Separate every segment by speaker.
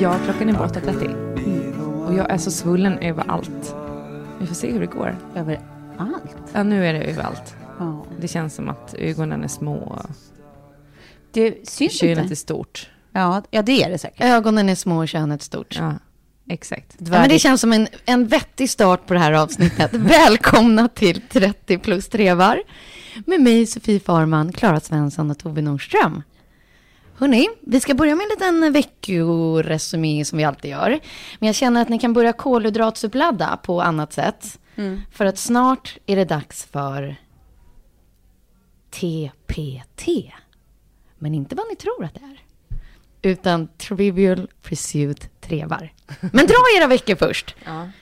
Speaker 1: Ja, klockan är bara 8.30. Och jag är så svullen överallt. Vi får se hur det går.
Speaker 2: Över allt?
Speaker 1: Ja, nu är det överallt.
Speaker 2: Ja.
Speaker 1: Det känns som att ögonen är små.
Speaker 2: Det syns
Speaker 1: Könet
Speaker 2: inte.
Speaker 1: är stort.
Speaker 2: Ja, ja, det är det säkert.
Speaker 3: Ögonen är små och könet stort.
Speaker 1: Ja, exakt.
Speaker 3: Ja, men det känns som en, en vettig start på det här avsnittet. Välkomna till 30 plus trevar. Med mig, Sofie Farman, Klara Svensson och Tove Nordström. Hörrni, vi ska börja med en liten veckoresumé som vi alltid gör. Men jag känner att ni kan börja kolhydratsuppladda på annat sätt. För att snart är det dags för TPT. Men inte vad ni tror att det är. Utan Trivial Pursuit trevar. Men dra era veckor först.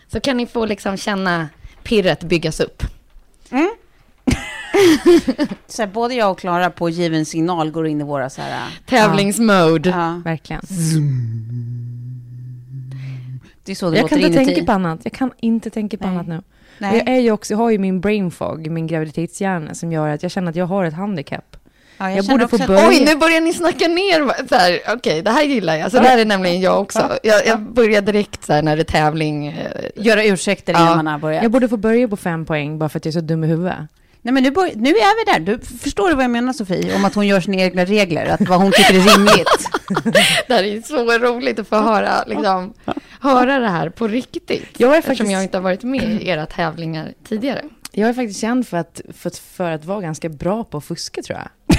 Speaker 3: Så kan ni få liksom känna pirret byggas upp.
Speaker 2: Så här, både jag och Klara på given signal går in i våra så här...
Speaker 3: Tävlingsmode.
Speaker 2: Ja,
Speaker 1: Verkligen.
Speaker 2: det är så det
Speaker 1: Jag
Speaker 2: låter
Speaker 1: kan inte
Speaker 2: inuti.
Speaker 1: tänka på annat. Jag kan inte tänka på
Speaker 2: Nej.
Speaker 1: annat nu.
Speaker 2: Nej.
Speaker 1: Jag, är ju också, jag har ju min brain fog, min graviditetshjärna, som gör att jag känner att jag har ett handikapp.
Speaker 2: Ja,
Speaker 1: jag
Speaker 2: känner
Speaker 1: borde få börja-
Speaker 3: Oj, nu börjar ni snacka ner. Så här, Okej, det här gillar jag. Så där är nämligen jag också. Jag, jag börjar direkt så här när det är tävling. eh,
Speaker 2: Göra ursäkter
Speaker 3: Ja.
Speaker 2: innan man har börjat.
Speaker 1: Jag borde få börja på fem poäng bara för att jag är så dum i huvudet.
Speaker 2: Nej, men nu, bör, nu är vi där. Du, förstår du vad jag menar, Sofie? Om att hon gör sina egna regler, att vad hon tycker är rimligt.
Speaker 3: Det här är så roligt att få höra, liksom, höra det här på riktigt.
Speaker 1: Jag är
Speaker 3: Eftersom
Speaker 1: faktiskt-
Speaker 3: jag inte har varit med i era tävlingar tidigare.
Speaker 1: Jag är faktiskt känd för att, för, för att vara ganska bra på att fuska tror jag.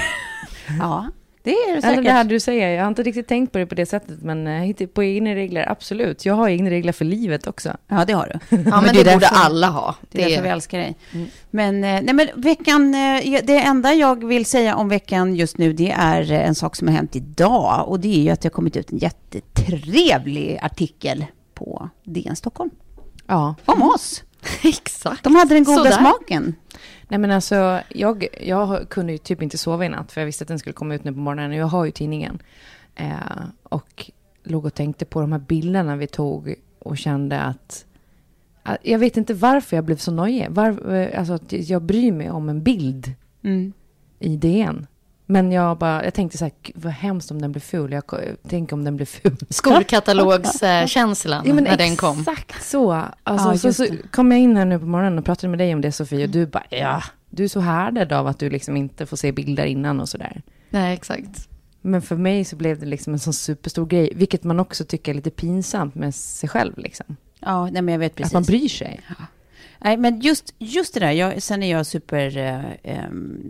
Speaker 2: Ja, det är det säkert.
Speaker 1: det här du säger, jag har inte riktigt tänkt på det på det sättet, men eh, på egna regler, absolut. Jag har egna regler för livet också.
Speaker 2: Ja, det har du.
Speaker 3: Ja, men
Speaker 2: det
Speaker 3: det, borde alla ha.
Speaker 2: Det är därför vi älskar dig. Men, eh, nej, men veckan, eh, det enda jag vill säga om veckan just nu, det är en sak som har hänt idag. Och det är ju att det har kommit ut en jättetrevlig artikel på DN Stockholm.
Speaker 1: Ja.
Speaker 2: Om oss.
Speaker 3: Exakt.
Speaker 2: De hade den goda
Speaker 3: Sådär.
Speaker 2: smaken.
Speaker 1: Nej men alltså, jag, jag kunde ju typ inte sova i natt, för jag visste att den skulle komma ut nu på morgonen. Jag har ju tidningen. Eh, och låg och tänkte på de här bilderna vi tog och kände att... jag vet inte varför jag blev så nojig. Var, eh, alltså att jag bryr mig om en bild
Speaker 2: Mm.
Speaker 1: i DN. Men jag, bara, jag tänkte så här, "Gud, vad hemskt om den blir ful. Jag tänk om den blir ful.
Speaker 3: Skolkatalogskänslan
Speaker 1: Ja,
Speaker 3: när den kom.
Speaker 1: Exakt så. Alltså,
Speaker 2: Ja,
Speaker 1: så, så kom jag in här nu på morgonen och pratade med dig om det Sofie och du bara ja, du är så härdad av att du liksom inte får se bilder innan och sådär.
Speaker 3: Nej, exakt.
Speaker 1: Men för mig så blev det liksom en sån superstor grej, vilket man också tycker är lite pinsamt med sig själv liksom.
Speaker 2: Ja, nej, men jag vet
Speaker 1: Att
Speaker 2: precis.
Speaker 1: man bryr sig.
Speaker 2: Nej, men just, just det där, jag, sen är jag super, eh, ehm,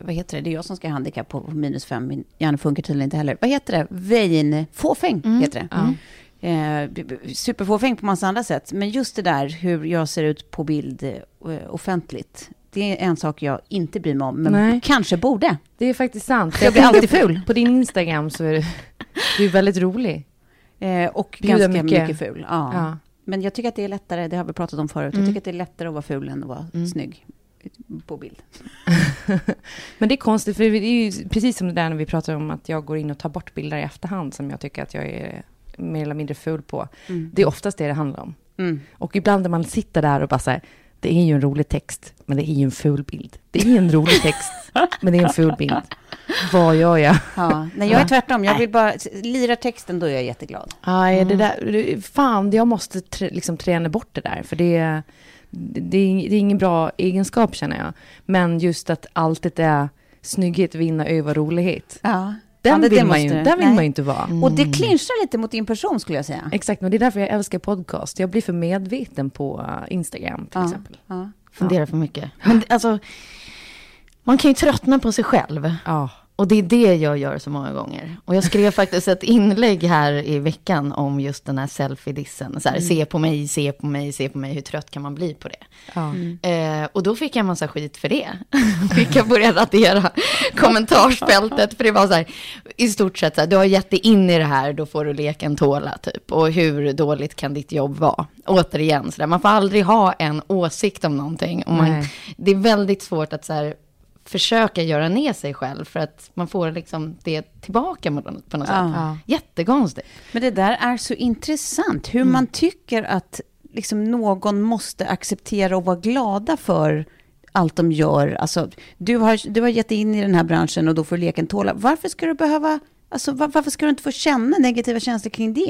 Speaker 2: vad heter det, det är jag som ska ha handikapp på minus fem, min hjärna funkar tydligen inte heller. Vad heter det? Vein, fåfäng heter det.
Speaker 1: Ja.
Speaker 2: Eh, superfåfäng på massa andra sätt. Men just det där hur jag ser ut på bild eh, offentligt. Det är en sak jag inte bryr mig om, men
Speaker 1: Nej.
Speaker 2: kanske borde.
Speaker 1: Det är faktiskt sant.
Speaker 2: Jag blir alltid ful.
Speaker 1: På din Instagram så är du, Du är väldigt rolig.
Speaker 2: Eh, och
Speaker 1: Bjuda
Speaker 2: ganska mycket,
Speaker 1: mycket.
Speaker 2: ful. Ja.
Speaker 1: Ja.
Speaker 2: Men jag tycker att det är lättare, det har vi pratat om förut, jag tycker att det är lättare att vara ful än att vara snygg på bild.
Speaker 1: Men det är konstigt, för det är ju precis som det där när vi pratar om att jag går in och tar bort bilder i efterhand som jag tycker att jag är mer eller mindre ful på. Det är oftast det det handlar om.
Speaker 2: Mm.
Speaker 1: Och ibland när man sitter där och bara så här, det är ju en rolig text, men det är ju en ful bild. Det är en rolig text, men det är en ful bild. Vad gör jag?
Speaker 2: Ja. Nej, jag är tvärtom, jag vill bara, lira texten, då är jag jätteglad.
Speaker 1: Nej, det där, det- fan, jag måste trä, liksom träna bort det där, för det, är- det, är, det är ingen bra egenskap känner jag. Men just att alltid är snygghet vinna över rolighet.
Speaker 2: Ja.
Speaker 1: Den,
Speaker 2: Ja,
Speaker 1: vill, man ju, den vill man ju inte vara.
Speaker 2: Och det clinchar lite mot din person skulle jag säga.
Speaker 1: Exakt, men det är därför jag älskar podcast. Jag blir för medveten på eh, Instagram till
Speaker 2: Ja.
Speaker 1: exempel.
Speaker 2: Ja.
Speaker 3: Funderar för mycket. Men alltså, man kan ju tröttna på sig själv.
Speaker 1: Ja.
Speaker 3: Och det är det jag gör så många gånger. Och jag skrev faktiskt ett inlägg här i veckan om just den här selfie-dissen. Så här, se på mig, se på mig, se på mig. Hur trött kan man bli på det?
Speaker 1: Ja.
Speaker 3: Eh, och då fick jag en massa skit för det. fick jag börja radera kommentarsfältet. För det var så här, i stort sett så här, du har gett dig in i det här, då får du leken tåla typ. Och hur dåligt kan ditt jobb vara? Återigen, så där, man får aldrig ha en åsikt om någonting. Och man, det är väldigt svårt att så här, försöka göra ner sig själv. För att man får liksom det tillbaka på något, sätt.
Speaker 1: Ja.
Speaker 3: Jättekonstigt.
Speaker 2: Men det där är så intressant, hur
Speaker 1: Mm.
Speaker 2: man tycker att liksom någon måste acceptera och vara glada för allt de gör. Alltså, du, har, du har gett dig in i den här branschen och då får leken tåla. Varför ska du behöva... Alltså, var, varför ska du inte få känna negativa känslor kring det?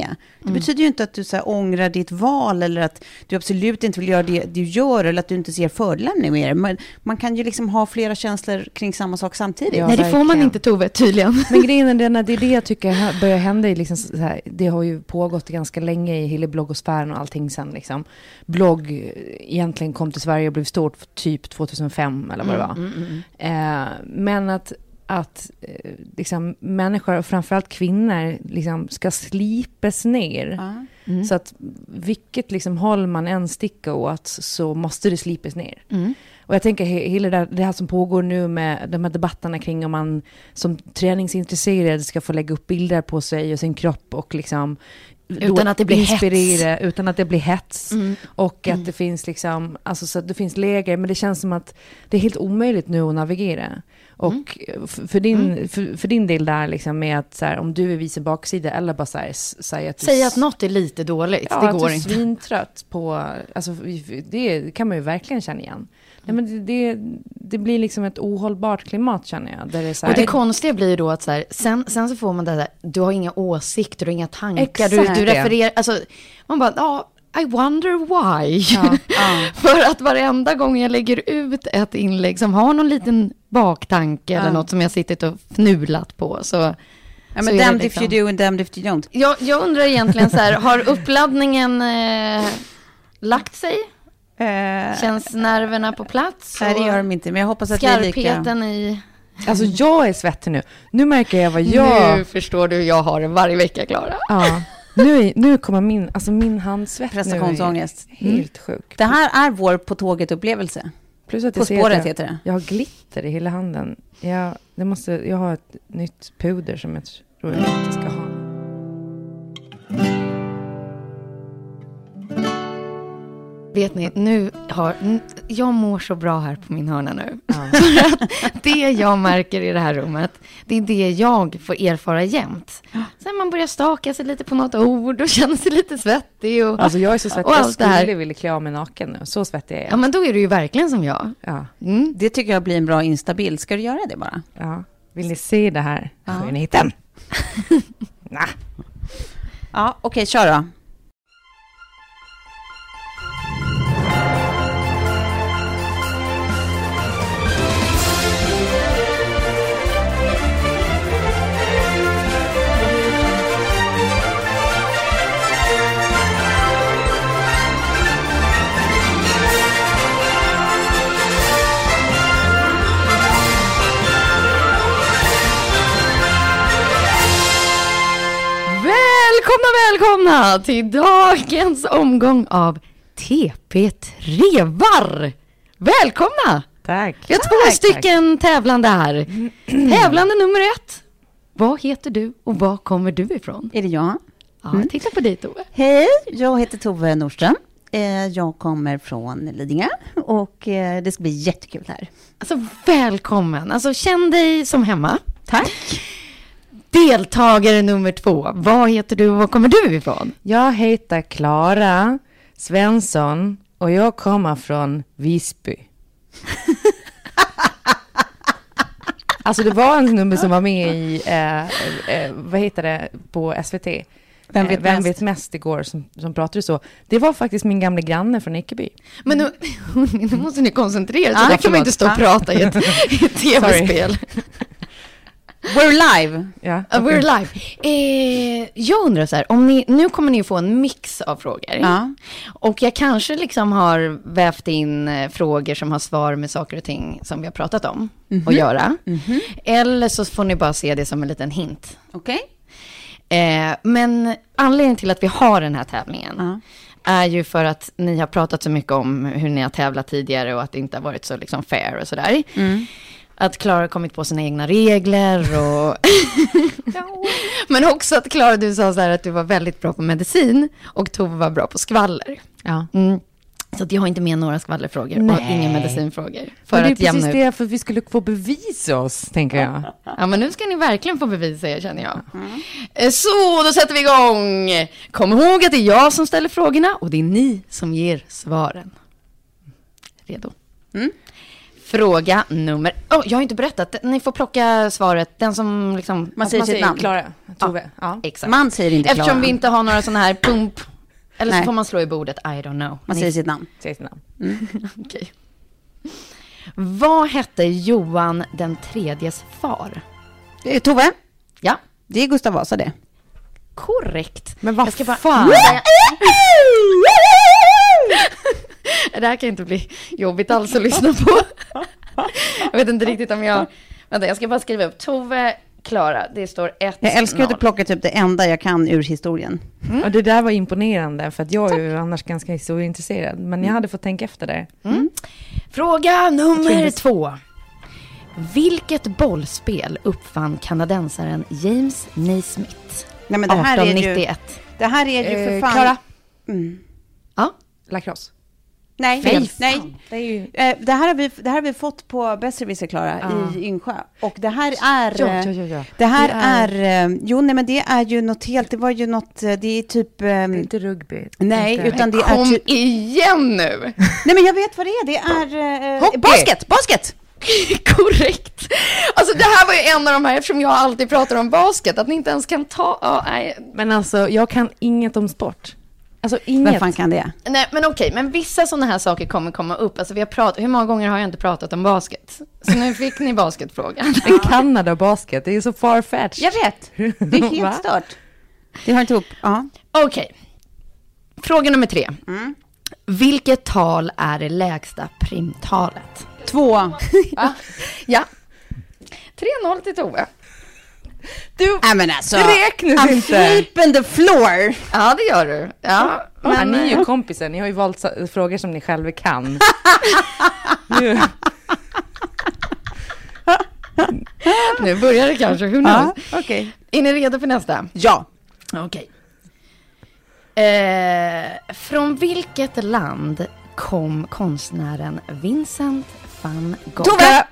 Speaker 2: Det
Speaker 1: Mm.
Speaker 2: betyder ju inte att du så här, ångrar ditt val eller att du absolut inte vill göra det du gör eller att du inte ser fördelarna med det. Men man kan ju liksom ha flera känslor kring samma sak samtidigt.
Speaker 1: Ja.
Speaker 3: Nej, det får man
Speaker 1: verkligen.
Speaker 3: inte Tove, tydligen.
Speaker 1: Men grejen är den att det är det jag tycker börjar hända liksom så här, det har ju pågått ganska länge i hela bloggosfären och allting sen liksom. Blogg eh, egentligen kom till Sverige och blev stort typ 2005 eller vad det var. Eh, men att, att eh, liksom, människor, och framförallt kvinnor, liksom, ska slipas ner.
Speaker 2: Ja.
Speaker 1: Så att vilket liksom håll man än stickar åt så måste det slipas ner.
Speaker 3: Mm.
Speaker 1: Och jag tänker he- hela det, här- det här som pågår nu med de här debatterna kring om man som träningsintresserad ska få lägga upp bilder på sig och sin kropp och liksom
Speaker 3: Utan att det blir
Speaker 1: inspirera, utan att det blir hets.
Speaker 3: Mm.
Speaker 1: Och att det finns liksom, alltså så att det finns läger, men det känns som att det är helt omöjligt nu att navigera. Och
Speaker 3: Mm.
Speaker 1: för, din, för, för din del där liksom med att så här, om du är vis baksida eller bara så här, s- säg att du
Speaker 3: Säg att något är lite dåligt,
Speaker 1: Ja,
Speaker 3: det
Speaker 1: att
Speaker 3: går
Speaker 1: du är
Speaker 3: inte.
Speaker 1: svintrött på, alltså det kan man ju verkligen känna igen. Nej, men det, det, blir liksom ett ohållbart klimat känner jag. Där det är så här,
Speaker 3: Och det konstiga blir ju då att så här, sen, sen så får man det där, du har inga åsikter, du har inga tankar, du,
Speaker 1: Exakt
Speaker 3: du
Speaker 1: det.
Speaker 3: refererar, alltså man bara, ja, I wonder why.
Speaker 2: Ja, ja.
Speaker 3: För att varenda gång jag lägger ut ett inlägg som har någon liten baktanke eller
Speaker 2: Ja.
Speaker 3: något som jag sittit och fnulat på så...
Speaker 2: Ja, men damned
Speaker 3: liksom-
Speaker 2: if you do and damned if you don't.
Speaker 3: Jag, jag undrar egentligen så här, har uppladdningen eh, lagt sig?
Speaker 2: Eh,
Speaker 3: Känns nerverna på plats?
Speaker 2: nej, det gör de inte, men jag hoppas att vi är lika...
Speaker 3: Skarpheten i...
Speaker 1: Alltså jag är svettig nu. Nu märker jag vad jag...
Speaker 3: Nu förstår du hur jag har det varje vecka, Klara.
Speaker 1: Ja, nu, är- nu kommer min, alltså min handsvett nu är
Speaker 2: Prestationsångest.
Speaker 1: helt sjuk.
Speaker 2: Det här är vår På tåget-upplevelse.
Speaker 1: Plus att
Speaker 2: På
Speaker 1: jag ser att
Speaker 2: spåret
Speaker 1: jag,
Speaker 2: heter det.
Speaker 1: Jag har glitter i hela handen. Jag, det måste, jag har ett nytt puder som jag tror jag inte ska ha.
Speaker 3: Vet ni, nu har... Jag mår så bra här på min hörna nu.
Speaker 1: Ja.
Speaker 3: Det jag märker i det här rummet, det är det jag får erfara jämt. Sen man börjar staka sig lite på något ord och känner sig lite svettig och...
Speaker 1: Alltså jag är så svettig,
Speaker 3: Och
Speaker 1: jag skulle vilja klä av mig naken nu. Så svettig är
Speaker 3: Ja,
Speaker 1: jag.
Speaker 3: men då är du ju verkligen som jag.
Speaker 1: Ja,
Speaker 3: Mm.
Speaker 2: Det tycker jag blir en bra instabild. Ska du göra det bara?
Speaker 1: ja. Vill ni se det här?
Speaker 2: Ja.
Speaker 1: Skönheten. nah.
Speaker 2: Ja, okej, kör då.
Speaker 3: Välkomna, välkomna till dagens omgång av TP Trevar. Välkomna!
Speaker 1: Tack.
Speaker 3: Vi har två stycken tävlande här. Tävlande nummer ett. Vad heter du och var kommer du ifrån?
Speaker 2: Är det jag?
Speaker 3: Ja, titta på dig Tove.
Speaker 2: Hej, jag heter Tove Nordström. Eh, Jag kommer från Lidingö och eh, det ska bli jättekul här.
Speaker 3: Alltså välkommen. Alltså känn dig som hemma.
Speaker 2: Tack.
Speaker 3: Deltagare nummer två. Vad heter du och var kommer du ifrån?
Speaker 1: Jag heter Klara Svensson och jag kommer från Visby. alltså det var en snubbe som var med i, eh, eh, vad heter det, på SVT.
Speaker 2: Vem vet
Speaker 1: Eh, Vem
Speaker 2: mest?
Speaker 1: vet mest igår som, som pratade så. Det var faktiskt min gamla granne från Ekeby.
Speaker 3: Men nu, nu måste ni koncentrera er. Så där kan man inte stå och prata i ett, i ett tv-spel.
Speaker 2: We're live.
Speaker 1: Ja,
Speaker 3: Uh,
Speaker 1: okej.
Speaker 3: we're live. Eh, jag undrar så här, om ni, nu kommer ni få en mix av frågor.
Speaker 2: Ja.
Speaker 3: Och jag kanske liksom har vävt in eh, frågor som har svar med saker och ting som vi har pratat om
Speaker 2: Mhm.
Speaker 3: att göra. Eller så får ni bara se det som en liten hint.
Speaker 2: Okej.
Speaker 3: Eh, men anledningen till att vi har den här tävlingen
Speaker 2: Ja.
Speaker 3: är ju för att ni har pratat så mycket om hur ni har tävlat tidigare och att det inte har varit så liksom fair och sådär.
Speaker 2: Mm.
Speaker 3: Att Klara har kommit på sina egna regler och... Men också att Klara, du sa så här att du var väldigt bra på medicin och Tove var bra på skvaller.
Speaker 1: Ja.
Speaker 3: Mm. Så att jag har inte med några skvallerfrågor och
Speaker 1: Nej.
Speaker 3: inga medicinfrågor.
Speaker 1: För
Speaker 3: För
Speaker 1: det är
Speaker 3: att
Speaker 1: precis det, för att vi skulle få bevisa oss, tänker jag.
Speaker 3: Ja, men nu ska ni verkligen få bevisa er, känner jag. Eh, Så, då sätter vi igång. Kom ihåg att det är jag som ställer frågorna och det är ni som ger svaren. Redo? Fråga nummer... Oh, jag har inte berättat. Ni får plocka svaret. Den som liksom...
Speaker 2: Man säger sitt namn.
Speaker 1: Klara, Tove. Ja.
Speaker 3: Exakt.
Speaker 2: Man säger inte
Speaker 3: Eftersom
Speaker 2: Klara.
Speaker 3: vi inte har några sådana här pump... Eller så
Speaker 2: Nej.
Speaker 3: får man slå i bordet. I don't know.
Speaker 2: Man
Speaker 3: Ni-
Speaker 2: säger sitt namn.
Speaker 1: Säg sitt namn.
Speaker 3: Okej. Vad hette Johan den tredjes far?
Speaker 2: Eh, Tove,
Speaker 3: Ja,
Speaker 2: det är Gustav Vasa det.
Speaker 3: korrekt.
Speaker 1: Men vad
Speaker 3: ska bara-
Speaker 1: fan?
Speaker 3: Det här kan inte bli jobbigt alls att lyssna på. Jag vet inte riktigt om jag... Vänta, jag ska bara skriva upp. Tove, Klara, det står 1
Speaker 2: Jag älskar att du plockar typ det enda jag kan ur historien.
Speaker 1: Och det där var imponerande, för att jag är ju annars ganska historieintresserad. Men jag hade fått tänka efter det.
Speaker 3: Fråga nummer två. Vilket bollspel uppfann kanadensaren James Naismith
Speaker 2: Nej men det här är ju...
Speaker 3: 1891?
Speaker 2: Det här är ju för
Speaker 1: Eh,
Speaker 2: fan...
Speaker 1: Klara.
Speaker 2: Mm.
Speaker 3: Ja,
Speaker 1: Lacrosse.
Speaker 2: Nej,
Speaker 3: Fel.
Speaker 2: nej.
Speaker 1: Det är ju...
Speaker 2: Eh, Det här, har vi, det här har vi fått på Besserwisser, Klara,
Speaker 1: Ja.
Speaker 2: i Yngsjö. Och det här är...
Speaker 1: Ja,
Speaker 2: eh,
Speaker 1: ja, ja, ja.
Speaker 2: Det här
Speaker 1: Det
Speaker 2: är...
Speaker 1: är-
Speaker 2: eh, Jo, nej men det är ju något helt... Det var ju något... Det är typ...
Speaker 1: Det är inte rugby.
Speaker 2: Nej,
Speaker 1: inte.
Speaker 2: utan det är
Speaker 3: kom
Speaker 2: typ...
Speaker 3: igen nu!
Speaker 2: Nej men jag vet vad det är. Det är...
Speaker 1: Hockey.
Speaker 2: Basket! Basket!
Speaker 3: Korrekt. Alltså det här var ju en av de här, eftersom jag alltid pratar om basket, att ni inte ens kan ta... Ja, nej.
Speaker 1: Men alltså, jag kan inget om sport. Alltså
Speaker 2: Vem
Speaker 1: inget.
Speaker 2: fan kan det?
Speaker 3: nej, men okej, men vissa sådana här saker kommer komma upp. Alltså vi har pratat, hur många gånger har jag inte pratat om basket? Så nu fick ni basketfrågan.
Speaker 1: Det är Kanada basket, det är så far-fetched.
Speaker 2: Jag vet. Det är helt stört. Det hör inte ihop. Ja.
Speaker 3: Okej. Fråga nummer tre.
Speaker 2: Mm.
Speaker 3: Vilket tal är det lägsta primtalet?
Speaker 2: Två.
Speaker 3: Ja. 3-0 till Tove.
Speaker 1: Du,
Speaker 2: Nej men alltså.
Speaker 1: Det räknas
Speaker 2: I'm
Speaker 1: inte.
Speaker 2: sweeping the floor.
Speaker 3: Ja, det gör du. Ja,
Speaker 1: ja,
Speaker 3: men,
Speaker 1: ni är ju kompisar, ni har ju valt frågor som ni själva kan. nu,
Speaker 3: nu börjar det kanske. Who knows?
Speaker 2: Okej.
Speaker 3: Är ni redo för nästa?
Speaker 2: Ja.
Speaker 3: Okej. Eh, från vilket land kom konstnären Vincent van Gogh?
Speaker 2: Tove!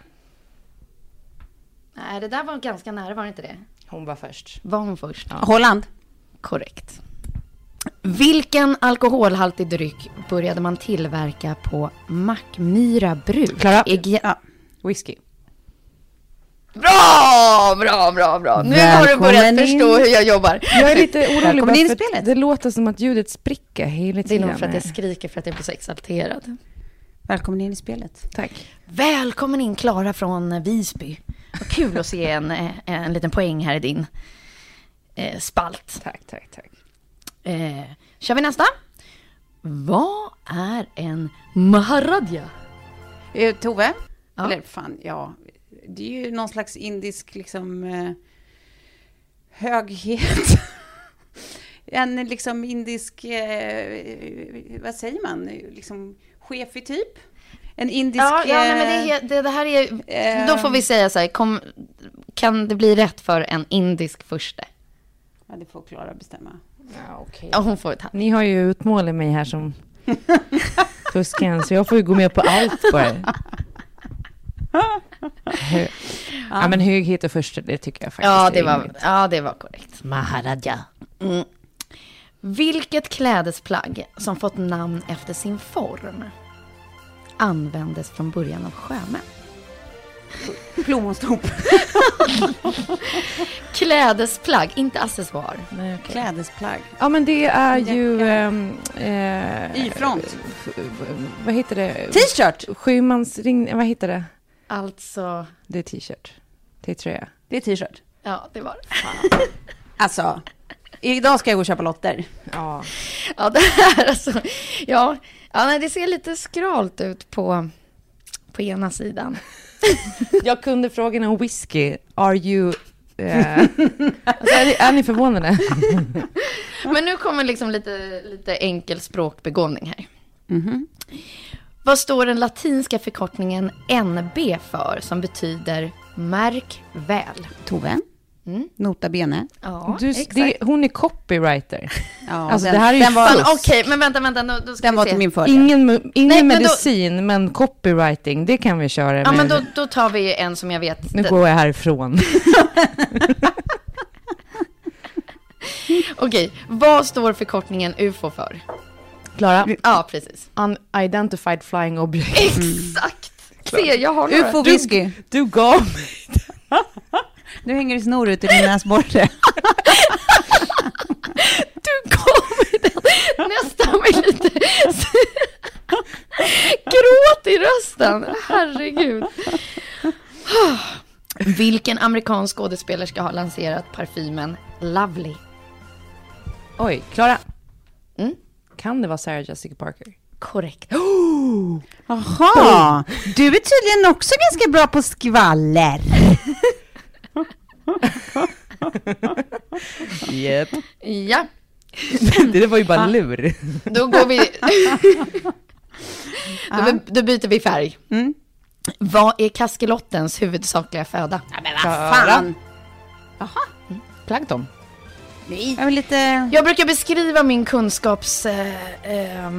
Speaker 3: Nej, det där var ganska nära, var det inte det?
Speaker 1: Hon var först.
Speaker 3: Var hon först?
Speaker 2: Holland.
Speaker 3: Korrekt. Vilken alkoholhaltig dryck började man tillverka på Mackmyra bruk?
Speaker 1: Klara.
Speaker 2: Ja.
Speaker 1: Whisky.
Speaker 3: Bra, bra, bra, bra. Nu har du börjat
Speaker 2: Välkommen
Speaker 3: förstå
Speaker 2: in.
Speaker 3: hur jag jobbar.
Speaker 1: Jag är lite orolig
Speaker 2: Välkommen in i spelet.
Speaker 1: det låter som att ljudet spricker hela
Speaker 3: Det är
Speaker 1: tiden.
Speaker 3: nog för att jag skriker för att jag blir så exalterad.
Speaker 2: Välkommen in i spelet.
Speaker 1: Tack.
Speaker 3: Välkommen in Klara från Visby. Kul att se en, eh, en liten poäng här i din eh, spalt.
Speaker 1: Tack, tack, tack.
Speaker 3: Eh, kör vi nästa? Vad är en maharadja?
Speaker 2: Eh, Tove?
Speaker 3: Ja.
Speaker 2: Eller fan, ja. Det är ju någon slags indisk liksom eh, höghet. en liksom indisk, eh, vad säger man, liksom chefig typ. En indisk...
Speaker 3: Ja, ja nej, men
Speaker 2: eh,
Speaker 3: det, är- det, det här är...
Speaker 2: eh,
Speaker 3: Då får vi säga så här, kom, kan det bli rätt för en indisk furste?
Speaker 2: Ja, det får Klara bestämma.
Speaker 1: Ja, okej.
Speaker 3: Ja, hon får ett hand.
Speaker 1: Ni har ju utmålat mig här som fusken, så jag får ju gå med på allt bara. Hö- ja, men höghet och första, det tycker jag faktiskt
Speaker 3: Ja,
Speaker 1: är
Speaker 3: det var,
Speaker 1: rimligt.
Speaker 3: ja, det var korrekt.
Speaker 2: Maharaja.
Speaker 3: Mm. Vilket klädesplagg som fått namn efter sin form användes från början av sjömän?
Speaker 2: Plommonstop.
Speaker 3: Klädesplagg, inte accessoar.
Speaker 1: Nej, okej.
Speaker 2: Klädesplagg.
Speaker 1: Ja, men det är ju...
Speaker 2: Jacka.
Speaker 1: ehm, eh,
Speaker 2: Y-front.
Speaker 1: f- Vad heter det?
Speaker 2: T-shirt.
Speaker 1: Sjömansring... Vad heter det?
Speaker 3: Alltså,
Speaker 1: Det är t-shirt. Det är tröja.
Speaker 2: Det är t-shirt.
Speaker 3: ja, det var det.
Speaker 2: Alltså, idag ska jag gå och köpa lotter.
Speaker 1: Ja.
Speaker 3: Ja, det här alltså. Ja, ja nej, det ser lite skralt ut på, på ena sidan.
Speaker 1: Jag kunde frågan om whisky. Are you... eh, alltså, är, ni- är ni förvånade?
Speaker 3: Men nu kommer liksom lite, lite enkel språkbegåvning här.
Speaker 2: Mhm.
Speaker 3: Vad står den latinska förkortningen NB för som betyder märk väl?
Speaker 2: Tove.
Speaker 3: Mm.
Speaker 2: Nota bene.
Speaker 3: Ja,
Speaker 1: Du, det, hon är copywriter.
Speaker 2: Ja,
Speaker 1: Alltså,
Speaker 2: den,
Speaker 1: det här är ju
Speaker 3: okej, men vänta, vänta, då, då ska
Speaker 2: den
Speaker 3: vi
Speaker 2: var
Speaker 3: se.
Speaker 2: till min fördel.
Speaker 1: Ingen, ingen
Speaker 3: Nej, men då-
Speaker 1: medicin, men copywriting, det kan vi köra
Speaker 3: Ja,
Speaker 1: med.
Speaker 3: men då, då tar vi en som jag vet.
Speaker 1: Nu går jag härifrån.
Speaker 3: Okej, vad står förkortningen UFO för?
Speaker 1: Klara?
Speaker 3: Ja, precis.
Speaker 1: Unidentified flying object.
Speaker 3: Exakt! Se, jag har några.
Speaker 2: UFO whisky.
Speaker 1: Du gav mig.
Speaker 2: Nu hänger det snor ut i din näsborre.
Speaker 3: Du den nästan med lite gråt i rösten. Herregud. Vilken amerikansk skådespelerska har lanserat parfymen Lovely?
Speaker 1: Oj, Klara.
Speaker 3: Mm?
Speaker 1: Kan det vara Sarah Jessica Parker?
Speaker 3: Korrekt.
Speaker 2: Jaha, du är tydligen också ganska bra på skvaller.
Speaker 1: Yep.
Speaker 3: Ja,
Speaker 1: det var ju bara lur.
Speaker 3: då går vi... då, då byter vi färg.
Speaker 2: Mm.
Speaker 3: Vad är kaskelottens huvudsakliga föda?
Speaker 2: Fan.
Speaker 1: Plankton.
Speaker 2: Jag är lite...
Speaker 3: Jag brukar beskriva min kunskaps... Eh,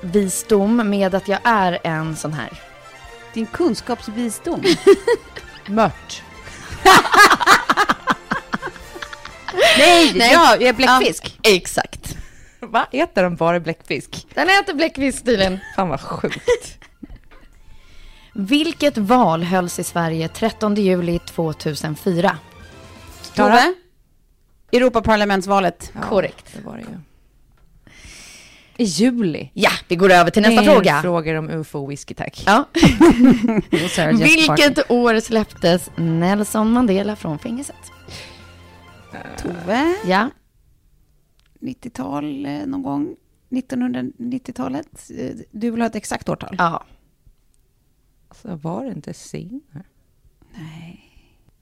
Speaker 3: visdom med att jag är en sån här.
Speaker 2: Din kunskapsvisdom.
Speaker 1: Mört.
Speaker 2: Nej,
Speaker 3: Nej.
Speaker 2: ja, jag är bläckfisk.
Speaker 3: Ja, exakt.
Speaker 1: Va? Äter de bara bläckfisk?
Speaker 3: Den äter bläckfisk tydligen.
Speaker 1: Fan vad sjukt.
Speaker 3: Vilket val hölls i Sverige 13 juli 2004?
Speaker 2: Tove? Europaparlamentsvalet.
Speaker 3: Korrekt.
Speaker 1: Det var det ju. I juli.
Speaker 3: Ja, vi går över till nästa
Speaker 1: Mer
Speaker 3: fråga.
Speaker 1: frågor om ufo och whisky tack.
Speaker 3: Ja. Vilket år släpptes Nelson Mandela från fängelset?
Speaker 2: Tove?
Speaker 3: Ja,
Speaker 2: 90-tal eh, någon gång. 1990-talet. Eh, Du vill ha ett exakt årtal?
Speaker 3: ja.
Speaker 1: Alltså, var det inte senare?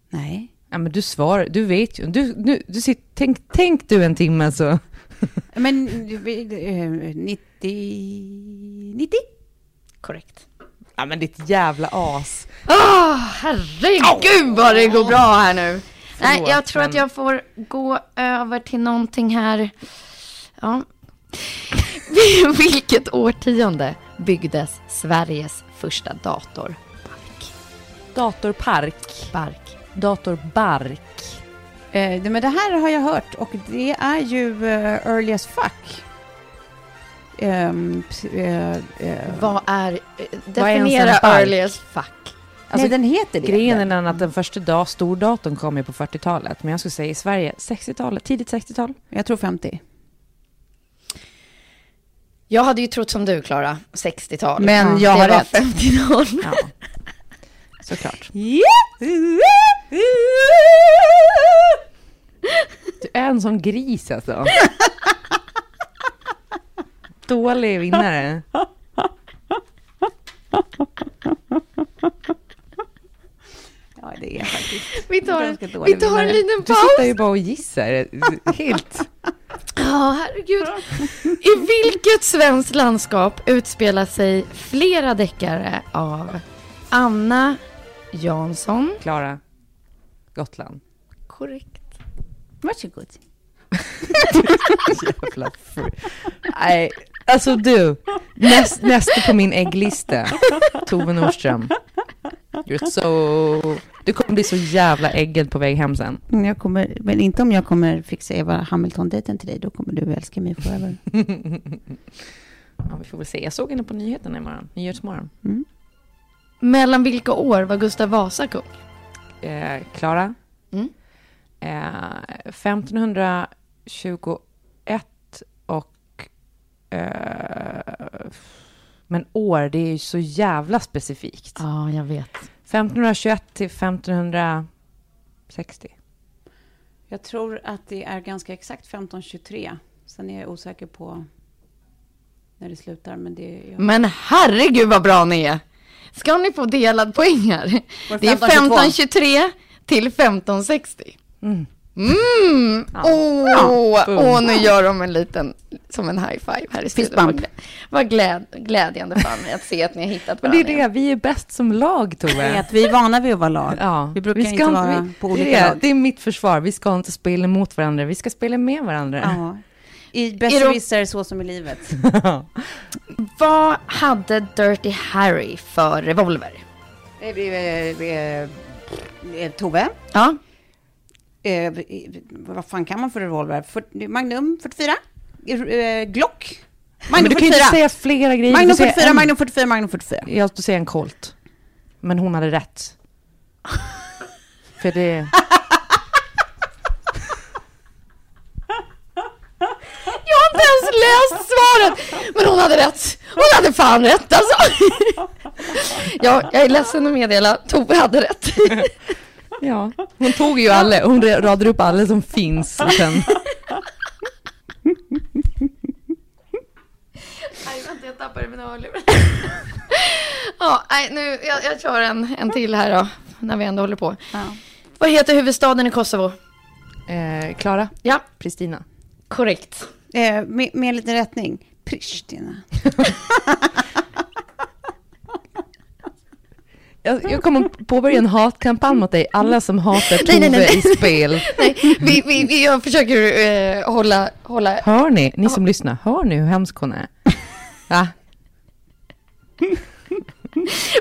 Speaker 2: Nej.
Speaker 1: Ja, men du svarar, du vet ju. Du, du, du sitter, tänk, tänk du en timme så.
Speaker 2: Men eh, 90... 90?
Speaker 3: korrekt.
Speaker 1: Ja men ditt jävla as.
Speaker 3: Åh, herregud vad det går bra här nu. Nej, jag tror
Speaker 1: men-
Speaker 3: att jag får gå över till någonting här. Ja. Vilket årtionde byggdes Sveriges första dator?
Speaker 1: Datorpark.
Speaker 3: Bark.
Speaker 1: Datorbark.
Speaker 2: Eh, det- men det här har jag hört och det är ju eh, early as fuck. P- eh, eh,
Speaker 3: Vad är... eh,
Speaker 1: Vad är
Speaker 3: Definiera early as fuck.
Speaker 1: Alltså,
Speaker 2: Nej, den heter det.
Speaker 1: Grejen är den att den första dag, stordatorn kom ju på 40-talet. Men jag skulle säga i Sverige 60-talet, tidigt 60-tal.
Speaker 2: Jag tror 50.
Speaker 3: Jag hade ju trott som du, Klara, 60-tal.
Speaker 2: Men
Speaker 3: Ja,
Speaker 2: jag har rätt.
Speaker 3: 50-tal.
Speaker 1: Ja, såklart. Du är en sån gris alltså. Dålig vinnare.
Speaker 2: Det är faktiskt.
Speaker 3: Vi tar,
Speaker 2: Ganska
Speaker 3: vi
Speaker 2: dålig
Speaker 3: tar en liten
Speaker 1: Du sitter ju
Speaker 3: paus.
Speaker 1: bara och gissar. Helt.
Speaker 3: Ja, herregud. I vilket svenskt landskap utspelar sig flera deckare av Anna Jansson?
Speaker 1: Klara. Gotland.
Speaker 3: Korrekt.
Speaker 2: Varsågod.
Speaker 1: Jävla. Nej, alltså du. Näst, nästa på min ägglista. Tove Nordström. You're so... Du kommer bli så jävla äggad på väg hem sen.
Speaker 2: Mm, Jag kommer, men inte om jag kommer fixa Eva Hamilton-dejten till dig. Då kommer du älska mig forever.
Speaker 1: Ja, vi får väl se. Jag såg henne på nyheterna imorgon. Nyhetsmorgon.
Speaker 3: Mellan vilka år var Gustav Vasa kung?
Speaker 1: Eh, Klara.
Speaker 3: Mm.
Speaker 1: Eh, 1521 och... Eh, men år, det är ju så jävla specifikt.
Speaker 3: Ja, jag vet.
Speaker 1: 1521 till 1560.
Speaker 2: Jag tror att det är ganska exakt 1523. Sen är jag osäker på när det slutar. Men det är...
Speaker 3: Men herregud vad bra ni är! Ska ni få delad poäng här?
Speaker 2: Det
Speaker 3: är
Speaker 2: 1523?
Speaker 3: 1523 till 1560.
Speaker 1: Mm.
Speaker 3: Mm.
Speaker 1: Ja.
Speaker 3: Åh,
Speaker 1: Boom.
Speaker 3: åh, nu gör de en liten, som en high five här i studion. Vad, glä- vad gläd, glädjande för mig att se att ni har hittat
Speaker 1: Men
Speaker 3: varandra.
Speaker 1: det är det, vi är bäst som lag,
Speaker 2: Det
Speaker 1: Tove.
Speaker 2: vi är vana vid att vara lag.
Speaker 1: Ja,
Speaker 2: Vi brukar
Speaker 1: ska
Speaker 2: inte vara
Speaker 1: vi-
Speaker 2: på
Speaker 1: det
Speaker 2: olika
Speaker 1: är,
Speaker 2: lag.
Speaker 1: Det är mitt försvar. Vi ska inte spela mot varandra, vi ska spela med varandra.
Speaker 2: Ja. I
Speaker 3: Är det-
Speaker 2: besserwisser så som i livet.
Speaker 3: Vad hade Dirty Harry för revolver?
Speaker 2: Tove,
Speaker 3: Ja,
Speaker 2: eh, vad fan kan man för revolver? För, Magnum 44? Eh, Glock?
Speaker 1: Men
Speaker 2: Magnum
Speaker 1: du kan ju
Speaker 2: 44?
Speaker 1: inte säga flera grejer.
Speaker 2: Magnum
Speaker 1: Du säger
Speaker 2: 44,
Speaker 1: en-
Speaker 2: Magnum 44, Magnum 44.
Speaker 1: Jag skulle säga en Colt. Men hon hade rätt. För det...
Speaker 3: jag har inte ens läst svaret! Men hon hade rätt. Hon hade fan rätt alltså. ja, jag är ledsen att meddela, Tove hade rätt.
Speaker 1: Ja, hon tog ju alla. Hon radade upp alla som finns. Och sen...
Speaker 3: Nej, vänta, jag tappade mina hörlurar. ja, nej, nu, jag, jag kör en, en till här då, när vi ändå håller på.
Speaker 2: Ja.
Speaker 3: Vad heter huvudstaden i Kosovo?
Speaker 1: Eh, Klara?
Speaker 3: Ja,
Speaker 1: Pristina?
Speaker 3: korrekt.
Speaker 2: Eh, med, med en liten rättning. Pristina.
Speaker 1: Jag, jag kommer påbörja en hatkampanj mot dig. Alla som hatar
Speaker 3: Nej,
Speaker 1: Tove
Speaker 3: nej, nej.
Speaker 1: i spel.
Speaker 3: Nej, vi, vi, vi, jag försöker eh, hålla, hålla...
Speaker 1: Hör ni, ni som lyssnar, hör ni hur hemsk hon är? Va?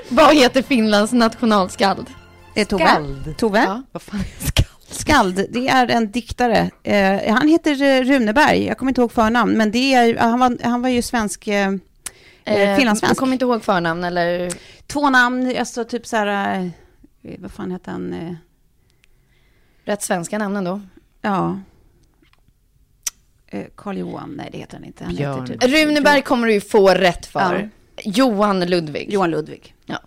Speaker 3: Vad heter Finlands nationalskald?
Speaker 2: Eh, Tove?
Speaker 1: Skald.
Speaker 2: Tove?
Speaker 3: Ja.
Speaker 1: Vad fan är skald?
Speaker 2: Skald, det är en diktare. Eh, han heter eh, Runeberg, jag kommer inte ihåg förnamn, men det är, han, var, han var ju svensk, eh, eh,
Speaker 3: Jag
Speaker 2: finlandssvensk.
Speaker 3: kommer inte ihåg förnamn eller...
Speaker 2: Två namn, alltså typ så här, eh, vad fan heter han? Eh,
Speaker 3: Rätt svenska namn ändå.
Speaker 2: ja. Eh, Karl Johan, nej det heter han inte. Han
Speaker 1: Björn.
Speaker 2: Typ,
Speaker 3: Runeberg kommer du ju få rätt för. Johan Ludvig.
Speaker 2: Johan Ludvig.
Speaker 3: Ja.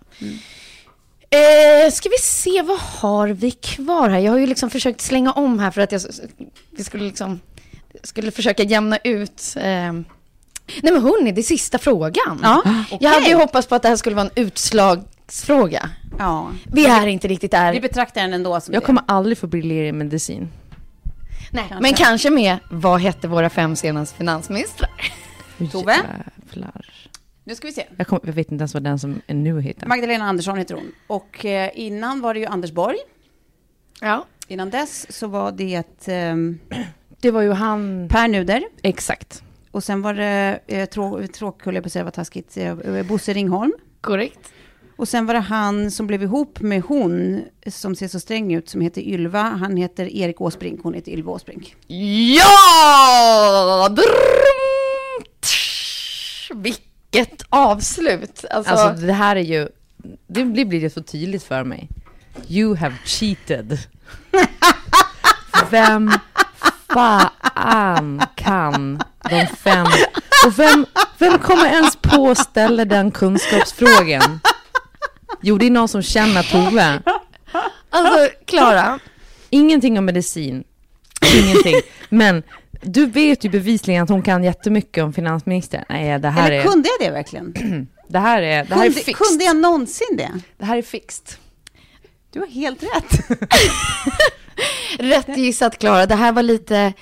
Speaker 3: Eh, ska vi se, vad har vi kvar här? Jag har ju liksom försökt slänga om här för att jag vi skulle liksom skulle försöka jämna ut. Eh. Nej men hörni, det är sista frågan.
Speaker 2: Ja,
Speaker 3: Jag hade ju hoppats på att det här skulle vara en utslagsfråga.
Speaker 2: Ja.
Speaker 3: Vi är inte riktigt där.
Speaker 2: Vi betraktar den ändå som
Speaker 1: Jag
Speaker 2: det.
Speaker 1: kommer aldrig få briljera i medicin.
Speaker 3: Nej,
Speaker 2: Kanske.
Speaker 3: men kanske med vad hette våra fem senaste finansministrar?
Speaker 2: Tove?
Speaker 1: Jävlar.
Speaker 2: Nu ska vi se.
Speaker 1: Jag, kom, jag vet inte ens vad den som är nu heter.
Speaker 2: Magdalena Andersson heter hon. Och eh, innan var det ju Anders Borg.
Speaker 3: Ja.
Speaker 2: Innan dess så var det ehm,
Speaker 1: Det var ju han...
Speaker 2: Per Nuder.
Speaker 1: Exakt.
Speaker 2: Och sen var det, eh, trå, tråkigt höll jag på att säga, vad taskigt, eh, Bosse Ringholm.
Speaker 3: Korrekt.
Speaker 2: Och sen var det han som blev ihop med hon som ser så sträng ut, som heter Ylva. Han heter Erik Åsbrink, hon heter Ylva Åsbrink.
Speaker 3: Ja! Drrrm! Tsch! Vilket avslut! Alltså,
Speaker 1: Alltså det här är ju... Det blir, blir det så tydligt för mig. You have cheated. Vem fan kan de fem... Och vem, vem kommer ens på att ställa den kunskapsfrågan? Jo, det är någon som känner Tove.
Speaker 3: alltså Klara.
Speaker 1: Ingenting om medicin. Ingenting. Men du vet ju bevisligen att hon kan jättemycket om finansministern. Nej, det här
Speaker 2: Eller
Speaker 1: är...
Speaker 2: kunde jag det verkligen?
Speaker 1: Det här är, det här är
Speaker 2: kunde,
Speaker 1: fixed.
Speaker 2: kunde jag någonsin det?
Speaker 1: Det här är fixed.
Speaker 2: Du har helt rätt.
Speaker 3: Rätt gissat Klara. Det här var lite,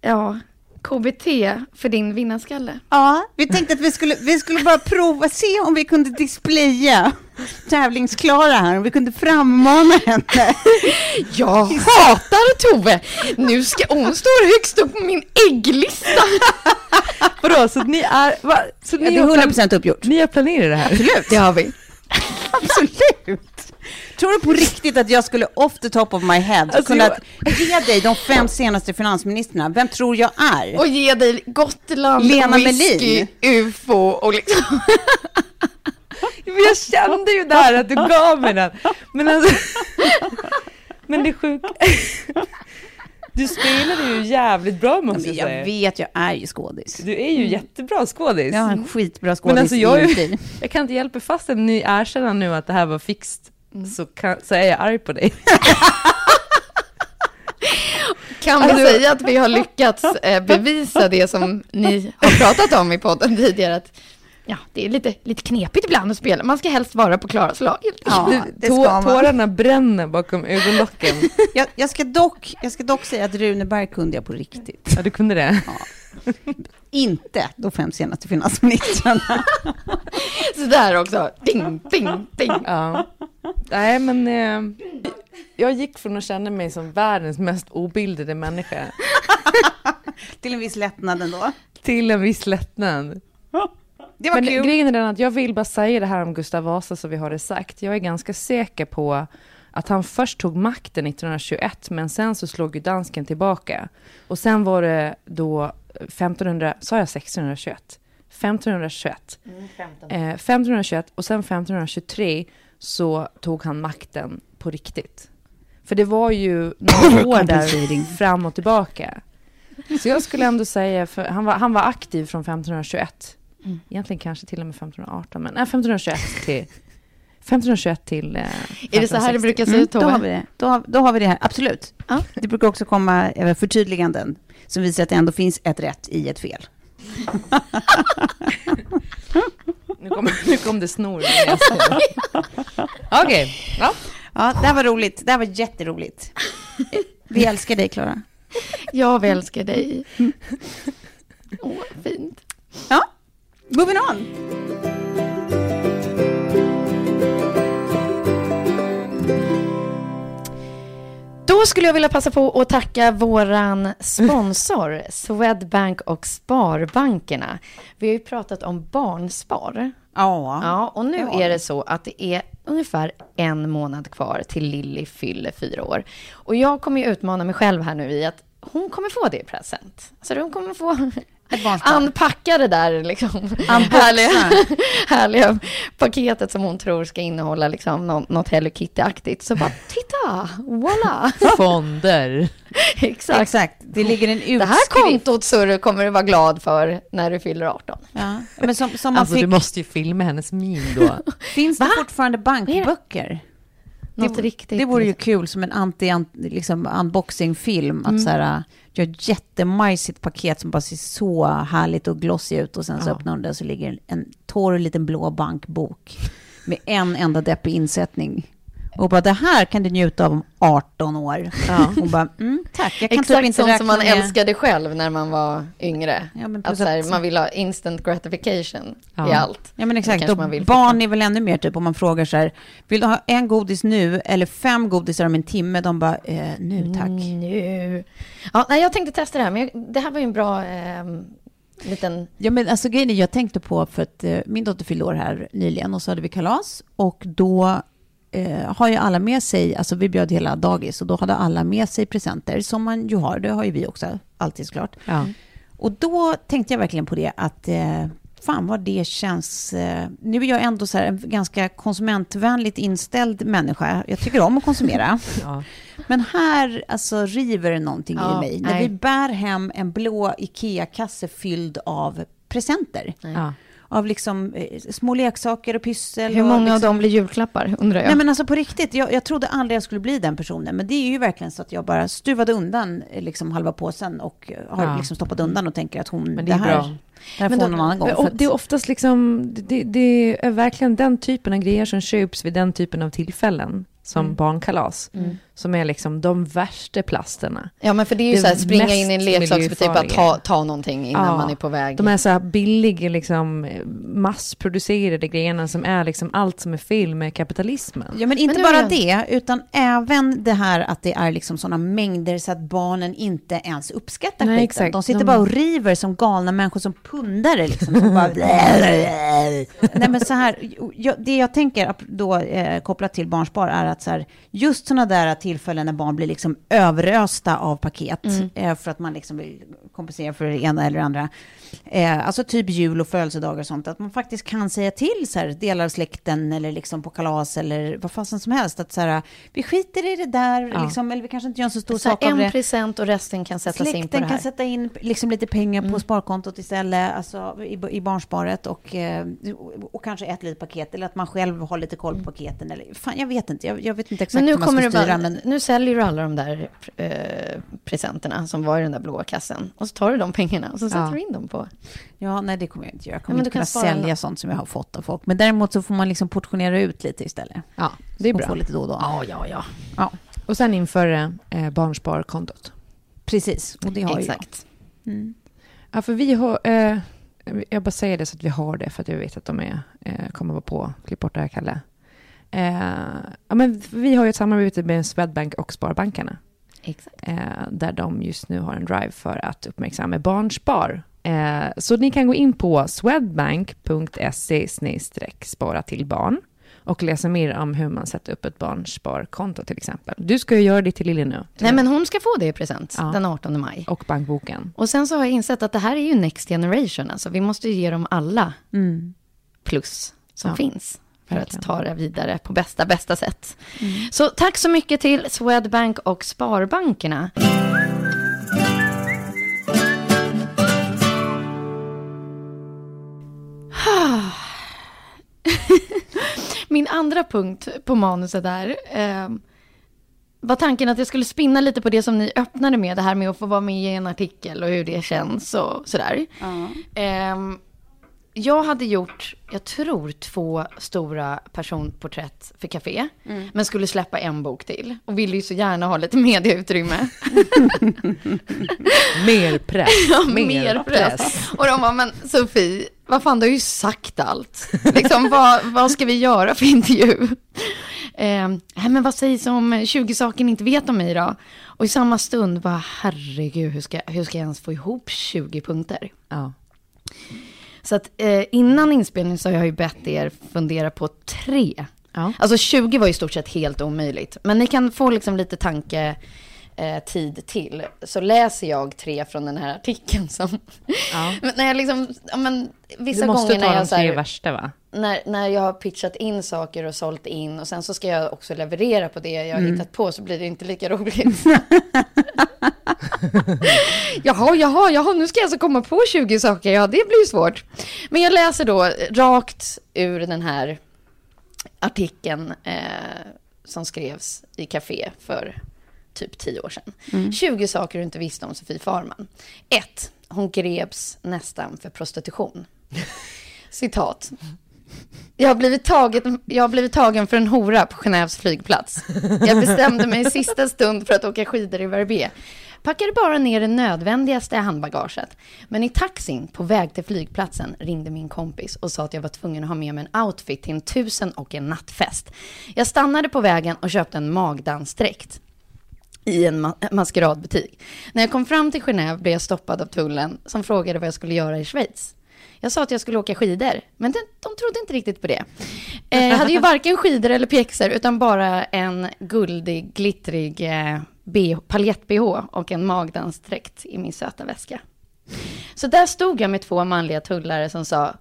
Speaker 3: ja, KBT för din vinnarskalle.
Speaker 2: Ja, vi tänkte att vi skulle, vi skulle bara prova, se om vi kunde displaya tävlingsklara här, om vi kunde frammana henne.
Speaker 3: Jag hatar Tove! Nu ska hon står högst upp på min ägglista.
Speaker 1: Vadå, så ni är... Va? Så
Speaker 2: Ja,
Speaker 1: ni,
Speaker 2: det är
Speaker 1: har
Speaker 2: 100
Speaker 1: plan-
Speaker 2: uppgjort.
Speaker 1: ni har planerat det här?
Speaker 2: Absolut.
Speaker 3: Det har vi.
Speaker 2: Absolut. Tror du på riktigt att jag skulle off the top of my head
Speaker 1: Alltså,
Speaker 2: kunnat ge dig de fem senaste finansministrarna? Vem tror jag är?
Speaker 3: Och ge dig Gotland,
Speaker 2: Lena
Speaker 3: whisky,
Speaker 2: Melin.
Speaker 3: ufo och liksom...
Speaker 1: Jag kände ju där att du gav mig den. Men alltså... Men det är sjukt. Du spelade ju jävligt bra måste jag
Speaker 2: jag
Speaker 1: säga.
Speaker 2: vet, jag är ju skådis.
Speaker 1: Du är ju jättebra skådis.
Speaker 2: Jag har en skitbra skådis
Speaker 1: Men alltså jag, är jag kan inte hjälpa fast att ni erkänner nu att det här var fixt. Så, kan, så är jag arg på dig.
Speaker 3: Kan vi säga att vi har lyckats eh, bevisa det som ni har pratat om i podden tidigare? Att, ja, det är lite, lite knepigt ibland att spela. Man ska helst vara på Klaras lag.
Speaker 2: Ja,
Speaker 1: Du,
Speaker 2: det
Speaker 1: tå,
Speaker 2: ska man.
Speaker 1: tårarna bränner bakom ögonlocken.
Speaker 2: Jag, jag, ska dock, jag ska dock säga att Runeberg kunde jag på riktigt.
Speaker 1: Ja, du kunde det.
Speaker 2: Inte de fem senaste finansministrarna.
Speaker 3: Sådär också. Ding, ding, ding.
Speaker 1: Ja. Nej, men eh, jag gick från att känna mig som världens mest obildade människa
Speaker 2: Till en viss lättnad ändå.
Speaker 1: till en viss lättnad.
Speaker 2: Det var
Speaker 1: Men
Speaker 2: kul.
Speaker 1: grejen är den att jag vill bara säga det här om Gustav Vasa så vi har det sagt. Jag är ganska säker på att han först tog makten 1921 men sen så slog ju dansken tillbaka. Och sen var det då 1500, sa jag 1621? 1521. Eh, 1521 och sen 1523 så tog han makten på riktigt. För det var ju några år där fram och tillbaka. Så jag skulle ändå säga, för han var, han var aktiv från 1521. Egentligen kanske till och med 1518, men nej, 1521 till 1521 till eh,
Speaker 3: Är det så här det
Speaker 1: 1560.
Speaker 3: brukar se
Speaker 2: Mm,
Speaker 3: ut,
Speaker 2: då, har
Speaker 3: Tove?
Speaker 2: vi det. Då, har, då har vi det här, absolut.
Speaker 3: Ja.
Speaker 2: Det brukar också komma förtydliganden som visar att det ändå finns ett rätt i ett fel.
Speaker 1: Nu kom, nu kom det snor. Okej, ja.
Speaker 2: Ja, det här var roligt. Det här var jätteroligt. Vi älskar dig, Klara.
Speaker 3: Jag älskar dig. Åh, fint.
Speaker 2: Ja, moving on.
Speaker 3: Då skulle jag vilja passa på att tacka våran sponsor, Swedbank och Sparbankerna. Vi har ju pratat om barnspar.
Speaker 2: Ja.
Speaker 3: Ja, och nu
Speaker 2: Ja.
Speaker 3: är det så att det är ungefär en månad kvar till Lilly fyller fyra år. Och jag kommer ju utmana mig själv här nu i att hon kommer få det i present. Så hon kommer få. Anpacka det där liksom härliga, härliga paketet som hon tror ska innehålla liksom något, något Hello Kitty-aktigt. Så bara, titta, voila!
Speaker 1: Fonder.
Speaker 3: Exakt.
Speaker 2: Exakt. Det ligger en utskrift.
Speaker 3: Det här kontot så kommer du vara glad för när du fyller 18.
Speaker 2: Ja. Men som, som man
Speaker 1: Alltså
Speaker 2: fick,
Speaker 1: du måste ju filma hennes min då.
Speaker 2: finns det fortfarande bankböcker?
Speaker 3: Något
Speaker 2: det,
Speaker 3: riktigt.
Speaker 2: Det vore ju kul som en anti, an- liksom unboxing-film.
Speaker 3: Mm.
Speaker 2: Att så här, göra ett jättemajsigt paket som bara ser så härligt och glossy ut. Och sen så
Speaker 1: Ja.
Speaker 2: öppnar hon det och så ligger en, en torr liten blå bankbok. Med en enda deppig insättning. Och bara, det här kan du njuta av om 18 år.
Speaker 1: Ja.
Speaker 2: Och bara, mm, tack. Jag kan typ
Speaker 3: Exakt
Speaker 2: inte
Speaker 3: sånt som man
Speaker 2: med...
Speaker 3: älskade själv när man var yngre.
Speaker 2: Ja,
Speaker 3: att här, man vill ha instant gratification
Speaker 1: Ja.
Speaker 3: i allt.
Speaker 2: Ja men exakt, och barn är väl ännu mer typ om man frågar så här, vill du ha en godis nu eller fem godisar om en timme? De bara, eh, nu tack.
Speaker 3: Mm, nu. Ja, nej, jag tänkte testa det här, men jag, det här var ju en bra eh, liten...
Speaker 2: Ja men alltså grejen är, jag tänkte på för att eh, min dotter fyllde år här nyligen och så hade vi kalas och då eh, har ju alla med sig, alltså vi bjöd hela dagis och då hade alla med sig presenter som man ju har, det har ju vi också alltid såklart.
Speaker 1: Ja.
Speaker 2: Och då tänkte jag verkligen på det att eh, fan vad det känns... Eh, nu är jag ändå så en ganska konsumentvänligt inställd människa. Jag tycker om att konsumera.
Speaker 1: Ja.
Speaker 2: Men här alltså river det någonting
Speaker 3: Ja,
Speaker 2: i mig. När
Speaker 3: nej.
Speaker 2: vi bär hem en blå IKEA-kasse fylld av presenter.
Speaker 1: Ja.
Speaker 2: Av liksom eh, små leksaker och pyssel.
Speaker 3: Hur
Speaker 2: och
Speaker 3: många
Speaker 2: liksom,
Speaker 3: av dem blir julklappar, undrar jag?
Speaker 2: Nej men alltså på riktigt, jag, jag trodde aldrig jag skulle bli den personen. Men det är ju verkligen så att jag bara stuvade undan eh, liksom halva påsen och eh, har
Speaker 1: Ja.
Speaker 2: liksom stoppat undan och tänker att hon,
Speaker 1: Men
Speaker 2: det,
Speaker 1: det är
Speaker 2: här,
Speaker 1: bra.
Speaker 2: det här
Speaker 1: Men
Speaker 2: får
Speaker 1: då-
Speaker 2: någon annan gång.
Speaker 1: Och
Speaker 2: för att-
Speaker 1: det är oftast liksom, det, det är verkligen den typen av grejer som köps vid den typen av tillfällen. som barnkalas. Som är liksom de värsta plasterna.
Speaker 3: Ja, men för det är ju
Speaker 1: Det
Speaker 3: så här, springa in i en leksaksbutik och bara ta, ta någonting innan
Speaker 1: Ja,
Speaker 3: man är på väg.
Speaker 1: De är så här billiga, liksom, massproducerade grejerna som är liksom allt som är fel med kapitalismen.
Speaker 2: Ja, men inte
Speaker 3: Men
Speaker 2: bara
Speaker 3: är
Speaker 2: det, utan även det här att det är liksom sådana mängder så att barnen inte ens uppskattar
Speaker 1: Nej,
Speaker 2: skiten.
Speaker 1: exakt.
Speaker 2: De sitter
Speaker 1: De-
Speaker 2: bara och river som galna människor, som pundare liksom. Som bara... Nej, men så här, jag, det jag tänker då eh, kopplat till barnspar är att så här, just sådana där tillfällen när barn blir liksom överösta av paket eh, för att man liksom vill kompensera för det ena eller det andra. Eh, alltså typ jul och födelsedagar och sånt, att man faktiskt kan säga till så här, delar av släkten eller liksom på kalas eller vad fasen som helst, att så här, vi skiter i det där,
Speaker 1: Ja.
Speaker 2: liksom, eller vi kanske inte gör en så stor
Speaker 3: så
Speaker 2: sak av
Speaker 3: en
Speaker 2: det.
Speaker 3: present och resten kan sättas in på
Speaker 2: Släkten
Speaker 3: det här.
Speaker 2: kan sätta in liksom lite pengar på sparkontot istället, alltså i, i barnsparet och, eh, och kanske ett litet paket, eller att man själv har lite koll på paketen. Eller, fan, jag vet inte, jag, jag vet inte exakt
Speaker 3: Men nu
Speaker 2: hur man
Speaker 3: kommer
Speaker 2: ska
Speaker 3: du bara,
Speaker 2: styra, men
Speaker 3: nu säljer du alla de där eh, presenterna som var i den där blåa kassen. Och så tar du de pengarna och så sätter
Speaker 1: Ja.
Speaker 3: du in dem på.
Speaker 2: Ja, nej det kommer jag inte göra. Jag
Speaker 3: Ja,
Speaker 2: kommer inte kunna sälja
Speaker 3: alla.
Speaker 2: sånt som jag har fått av folk. Men däremot så får man liksom portionera ut lite istället.
Speaker 1: Ja, det är
Speaker 2: Och
Speaker 1: bra.
Speaker 2: få lite då och då.
Speaker 3: Ja, ja, ja.
Speaker 2: Ja,
Speaker 1: Och sen införa eh, barnsparkontot.
Speaker 2: precis. Och det har
Speaker 3: Exakt.
Speaker 2: jag. Mm.
Speaker 1: Ja, för vi har... Eh, jag bara säger det så att vi har det, för att jag vet att de är, eh, kommer vara på. Klipp bort det här, Kalle. Eh, ja, men vi har ju ett samarbete med Swedbank och Sparbankerna.
Speaker 3: Exakt.
Speaker 1: Eh, där de just nu har en drive för att uppmärksamma barnspar. Eh, så ni kan gå in på swedbank.se spara till barn och läsa mer om hur man sätter upp ett barnsparkonto till exempel. Du ska ju göra det till Lille nu.
Speaker 3: Nej, men hon ska få det i present
Speaker 1: Ja.
Speaker 3: den 18 maj.
Speaker 1: Och bankboken.
Speaker 3: Och sen så har jag insett att det här är ju next generation. Alltså vi måste ju ge dem alla
Speaker 2: Mm.
Speaker 3: plus som
Speaker 1: Ja,
Speaker 3: finns. För
Speaker 1: verkligen.
Speaker 3: att ta det vidare på bästa, bästa sätt. Så tack så mycket till Swedbank och Sparbankerna. Min andra punkt på manuset där eh, var tanken att jag skulle spinna lite på det som ni öppnade med, det här med att få vara med i en artikel och hur det känns och sådär. Ehm, jag hade gjort, jag tror, två stora personporträtt för Café. Men skulle släppa en bok till. Och ville ju så gärna ha lite mediautrymme.
Speaker 1: Mer press.
Speaker 3: Ja, mer press. Och de var, men Sofie, vad fan, du har ju sagt allt. Liksom, vad, vad ska vi göra för intervju? Eh, men vad sägs om 20 saker ni inte vet om mig då? Och i samma stund var herregud, hur ska, hur ska jag ens få ihop 20 punkter?
Speaker 1: Ja.
Speaker 3: Så att eh, innan inspelningen så har jag ju bett er fundera på tre.
Speaker 1: Ja.
Speaker 3: Alltså 20 var i stort sett helt omöjligt. Men ni kan få liksom lite tanke eh, tid till. Så läser jag tre från den här artikeln som...
Speaker 1: Ja.
Speaker 3: Men när jag liksom, ja, men, vissa
Speaker 1: Du måste
Speaker 3: gånger när
Speaker 1: ta de
Speaker 3: jag, så
Speaker 1: tre
Speaker 3: här,
Speaker 1: värsta va?
Speaker 3: när, när jag har pitchat in saker och sålt in och sen så ska jag också leverera på det jag har hittat på så blir det inte lika roligt. jaha, jaha, jaha, nu ska jag alltså komma på 20 saker, ja det blir ju svårt. Men jag läser då rakt ur den här artikeln eh, som skrevs i Café för typ 10 år sedan. 20 saker du inte visste om Sofie Farman. 1. Hon greps nästan för prostitution. Citat. Jag har, blivit taget, jag har blivit tagen för en hora på Genèves flygplats. Jag bestämde mig i sista stund för att åka skidor i Verbier. Packade bara ner det nödvändigaste handbagaget. Men i taxin på väg till flygplatsen ringde min kompis och sa att jag var tvungen att ha med mig en outfit till en tusen och en nattfest. Jag stannade på vägen och köpte en magdansdräkt i en ma- maskeradbutik. När jag kom fram till Genève blev jag stoppad av tullen som frågade vad jag skulle göra i Schweiz. Jag sa att jag skulle åka skidor, men de, de trodde inte riktigt på det. Eh, jag hade ju varken skidor eller pjäxor, utan bara en guldig, glittrig eh, paljett-bh och en magdansdräkt i min söta väska. Så där stod jag med två manliga tullare som sa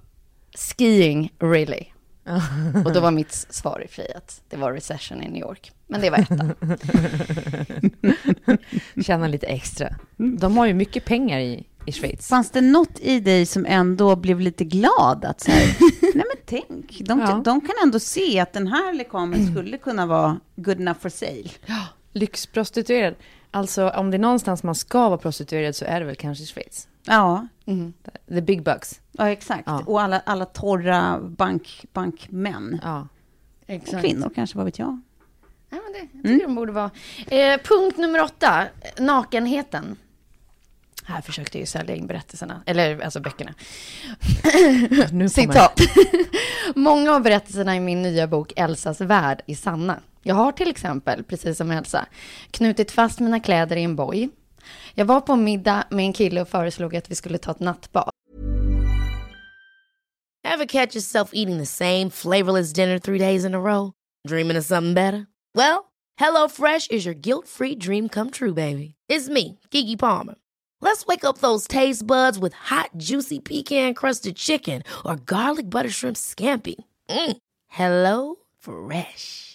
Speaker 3: skiing really. Och då var mitt svar i fri att det var recession i New York. Men det var etta.
Speaker 1: Tjäna lite extra. De har ju mycket pengar i, i Schweiz.
Speaker 2: Fanns det något i dig som ändå blev lite glad? Att så här, nej men tänk, de,
Speaker 1: Ja.
Speaker 2: de kan ändå se att den här lekamen skulle kunna vara good enough for sale.
Speaker 1: Lyxprostituerad. Alltså om det är någonstans man ska vara prostituerad så är det väl kanske i Schweiz.
Speaker 2: Ja,
Speaker 1: The big bucks.
Speaker 2: ja exakt.
Speaker 1: Ja.
Speaker 2: Och alla, alla torra bank, bankmän.
Speaker 1: Ja.
Speaker 2: Och kvinnor kanske, vad vet jag.
Speaker 3: Ja, men det jag tycker de borde vara. Eh, punkt nummer åtta, nakenheten. Här försökte jag ju sälja in berättelserna, eller alltså böckerna. Citat. Många av berättelserna i min nya bok Elsas värld är sanna. Jag har till exempel, precis som Elsa, knutit fast mina kläder i en boj. Jag var på en middag med en kille och föreslog att vi skulle ta ett nattbad.
Speaker 4: Ever catch yourself eating the same flavorless dinner three days in a row? Dreaming of something better? Well, Hello Fresh is your guilt-free dream come true, baby. It's me, Gigi Palmer. Let's wake up those taste buds with hot, juicy pecan-crusted chicken or garlic butter shrimp scampi. Mm. Hello Fresh.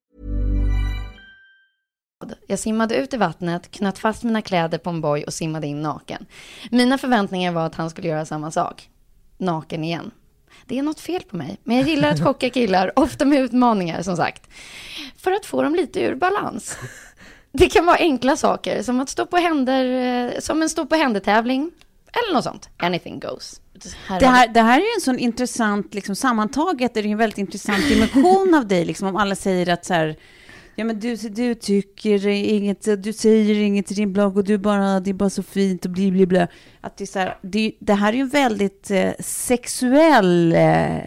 Speaker 3: Jag simmade ut i vattnet, knöt fast mina kläder på en boj och simmade in naken. Mina förväntningar var att han skulle göra samma sak. Naken igen. Det är något fel på mig, men jag gillar att chocka killar, ofta med utmaningar som sagt. För att få dem lite ur balans. Det kan vara enkla saker, som att stå på händer, eh, som en stå på händer-tävling. Eller något sånt. Anything goes. Här
Speaker 2: Det här, det här är ju en sån intressant, liksom, sammantaget är det en väldigt intressant dimension av dig, liksom, om alla säger att så här, ja men du, du tycker inget, du säger inget i din blogg och du bara, det är bara så fint och bli bli bla. Att det är så här, det, det här är ju en väldigt eh, sexuell, eh,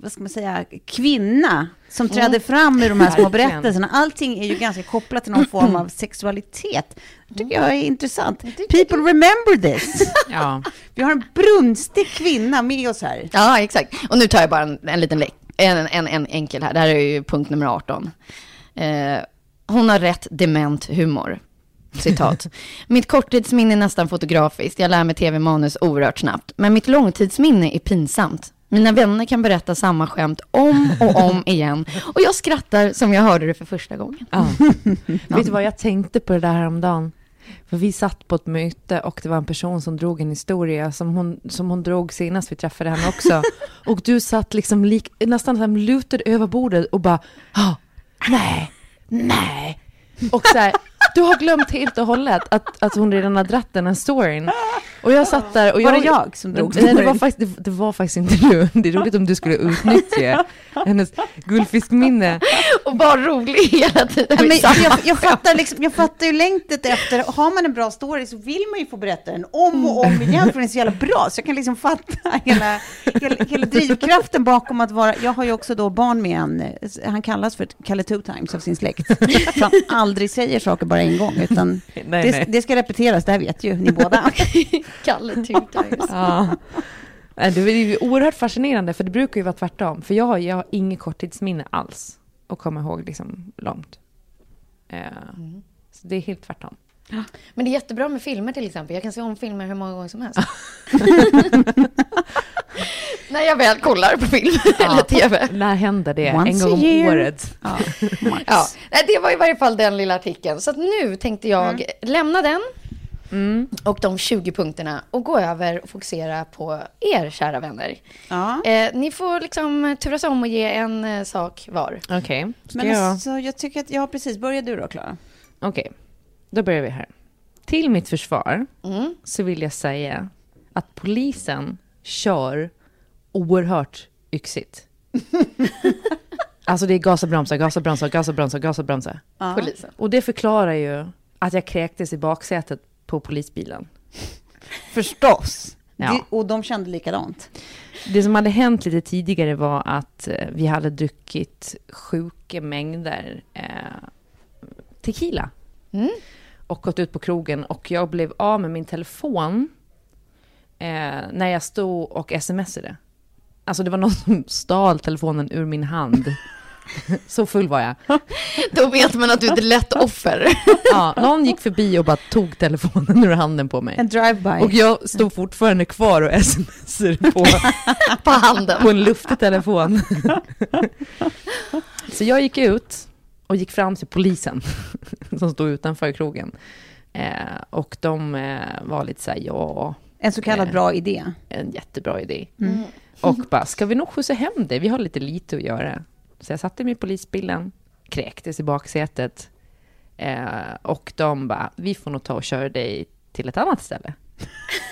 Speaker 2: vad ska man säga, kvinna som träder fram i de här små berättelserna. Allting är ju ganska kopplat till någon form av sexualitet. Det tycker jag är intressant. People remember this.
Speaker 1: Ja.
Speaker 2: Vi har en brunstig kvinna med oss här.
Speaker 3: Ja, exakt. Och nu tar jag bara en, en liten lek. En, en, en enkel här. Det här är ju punkt nummer 18. Eh, hon har rätt dement humor. Citat. Mitt korttidsminne är nästan fotografiskt. Jag lär mig tv-manus oerhört snabbt. Men mitt långtidsminne är pinsamt. Mina vänner kan berätta samma skämt om och om igen. Och jag skrattar som jag hörde det för första gången.
Speaker 1: Ja. Vet du vad, jag tänkte på det där häromdagen. För vi satt på ett möte och det var en person som drog en historia som hon, som hon drog senast vi träffade henne också. Och du satt liksom lik, nästan som lutad över bordet och bara, ah, nej, nej. Och så här, du har glömt helt och hållet att, att hon redan har dratt den här storyn. Och jag satt där och
Speaker 2: Var
Speaker 1: jag...
Speaker 2: det jag som drog
Speaker 1: Nej, det
Speaker 2: storyn?
Speaker 1: var, faktiskt, det, det var faktiskt inte du. Det är roligt om du skulle utnyttja hennes guldfiskminne.
Speaker 3: Och bara rolig hela tiden.
Speaker 2: Men
Speaker 3: Samma
Speaker 2: jag, jag, fattar liksom, jag fattar ju längtet efter, har man en bra story så vill man ju få berätta den om och om igen för den är så jävla bra. Så jag kan liksom fatta hela, hela, hela drivkraften bakom att vara, jag har ju också då barn med en, han kallas för Kalle Two Times av sin släkt. För han aldrig säger saker bara en gång, utan
Speaker 1: Nej,
Speaker 2: det,
Speaker 1: nej.
Speaker 2: det ska repeteras, det här vet ju ni båda.
Speaker 3: Kalle Two Times.
Speaker 1: Ja. Det är ju oerhört fascinerande, för det brukar ju vara tvärtom. För jag har, jag har inget korttidsminne alls och kommer ihåg liksom långt. Eh, Så det är helt tvärtom.
Speaker 3: Men det är jättebra med filmer till exempel. Jag kan se om filmer hur många gånger som helst. När jag väl kollar på film eller tv.
Speaker 1: När händer det?
Speaker 2: Once
Speaker 1: en gång om året.
Speaker 2: Ja,
Speaker 3: Ja, det var i varje fall den lilla artikeln. Så att nu tänkte jag lämna den och de 20 punkterna och gå över och fokusera på er, kära vänner.
Speaker 2: ja.
Speaker 3: Eh, ni får liksom turas om och ge en eh, sak var.
Speaker 1: Okej,
Speaker 2: Men
Speaker 1: jag...
Speaker 2: alltså, jag tycker att, ja precis, börja du då Klara.
Speaker 1: Okej, då börjar vi här. Till mitt försvar
Speaker 3: Mm.
Speaker 1: så vill jag säga att polisen kör oerhört yxigt. alltså det är gasa, bromsa, gasa, bromsa, gasa, bromsa, gasa, bromsa.
Speaker 3: Polisen.
Speaker 1: Och det förklarar ju att jag kräktes i baksätet på polisbilen.
Speaker 2: Förstås.
Speaker 1: Ja.
Speaker 2: Det, och de kände likadant.
Speaker 1: Det som hade hänt lite tidigare var att eh, vi hade druckit sjuka mängder eh, tequila.
Speaker 3: Mm.
Speaker 1: Och gått ut på krogen och jag blev av med min telefon eh, när jag stod och smsade. Alltså det var någon som stal telefonen ur min hand. Så full var jag.
Speaker 3: Då vet man att du är ett lätt offer.
Speaker 1: Ja, någon gick förbi och bara tog telefonen ur handen på mig.
Speaker 2: En drive-by.
Speaker 1: Och jag stod fortfarande kvar och smsade på,
Speaker 3: På handen.
Speaker 1: på en luftig telefon. Så jag gick ut och gick fram till polisen som stod utanför krogen. Eh, och de eh, var lite så här, ja,
Speaker 2: En så kallad
Speaker 1: Eh.
Speaker 2: bra idé.
Speaker 1: en jättebra idé. Och bara, ska vi nog skjutsa hem dig? Vi har lite lite att göra. Så jag satte mig i polisbilen, kräktes i baksätet. Eh, och de bara, vi får nog ta och köra dig till ett annat ställe.